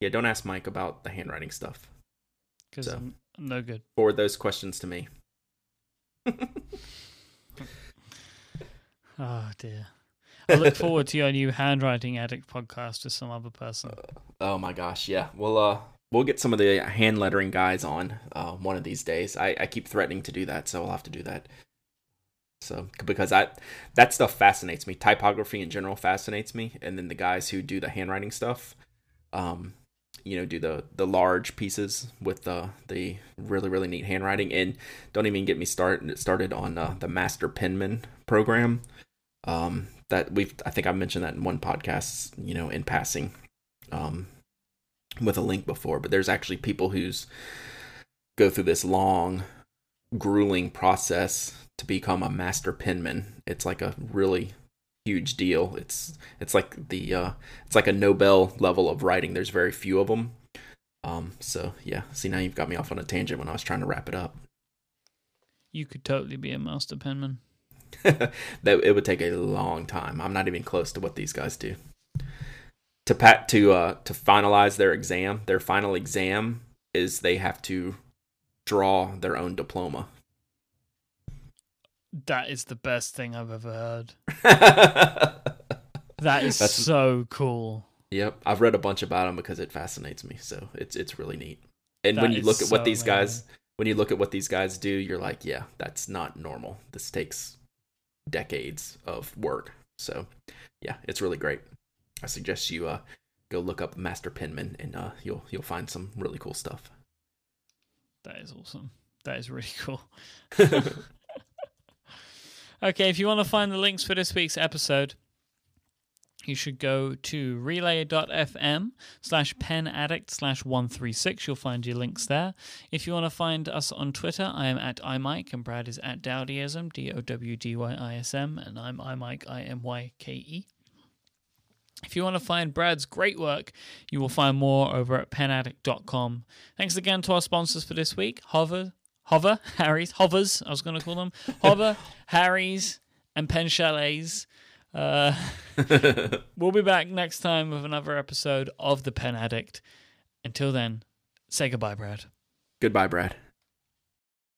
Speaker 2: yeah. Don't ask Myke about the handwriting stuff.
Speaker 1: Because so, I'm no good.
Speaker 2: Forward those questions to me.
Speaker 1: Oh dear. I look forward to your new handwriting addict podcast with some other person. Uh,
Speaker 2: oh my gosh, yeah. We'll uh we'll get some of the hand lettering guys on uh, one of these days. I, I keep threatening to do that, so I'll have to do that. So because I that stuff fascinates me. Typography in general fascinates me, and then the guys who do the handwriting stuff, um, you know, do the the large pieces with the the really really neat handwriting. And don't even get me started started on uh, the Master Penman program um, that we've I think I mentioned that in one podcast, you know, in passing, um, with a link before. But there's actually people who's go through this long, grueling process to become a master penman. It's like a really huge deal. It's it's like the uh, it's like a Nobel level of writing. There's very few of them. Um, so yeah, see now you've got me off on a tangent when I was trying to wrap it up.
Speaker 1: You could totally be a master penman.
Speaker 2: that it would take a long time. I'm not even close to what these guys do. To pat to uh to finalize their exam, their final exam is they have to draw their own diploma.
Speaker 1: That is the best thing I've ever heard. that is That's, so cool.
Speaker 2: Yep, I've read a bunch about them because it fascinates me. So it's it's really neat. And that when you look at what these amazing. guys when you look at what these guys do, you're like, yeah, that's not normal. This takes decades of work. So, yeah, it's really great. I suggest you uh, go look up Master Penman, and uh, you'll you'll find some really cool stuff.
Speaker 1: That is awesome. That is really cool. okay, if you want to find the links for this week's episode, you should go to relay.fm slash pen addict slash 136. You'll find your links there. If you want to find us on Twitter, I am at imyke and Brad is at Dowdyism, D O W D Y I S M, and I'm imyke, I M Y K E. If you want to find Brad's great work, you will find more over at penaddict.com. Thanks again to our sponsors for this week Hover, Hover, Harry's, Hovers, I was going to call them, Hover, Harry's, and Pen Chalets. Uh, we'll be back next time with another episode of The Pen Addict. Until then, say goodbye, Brad.
Speaker 2: Goodbye, Brad.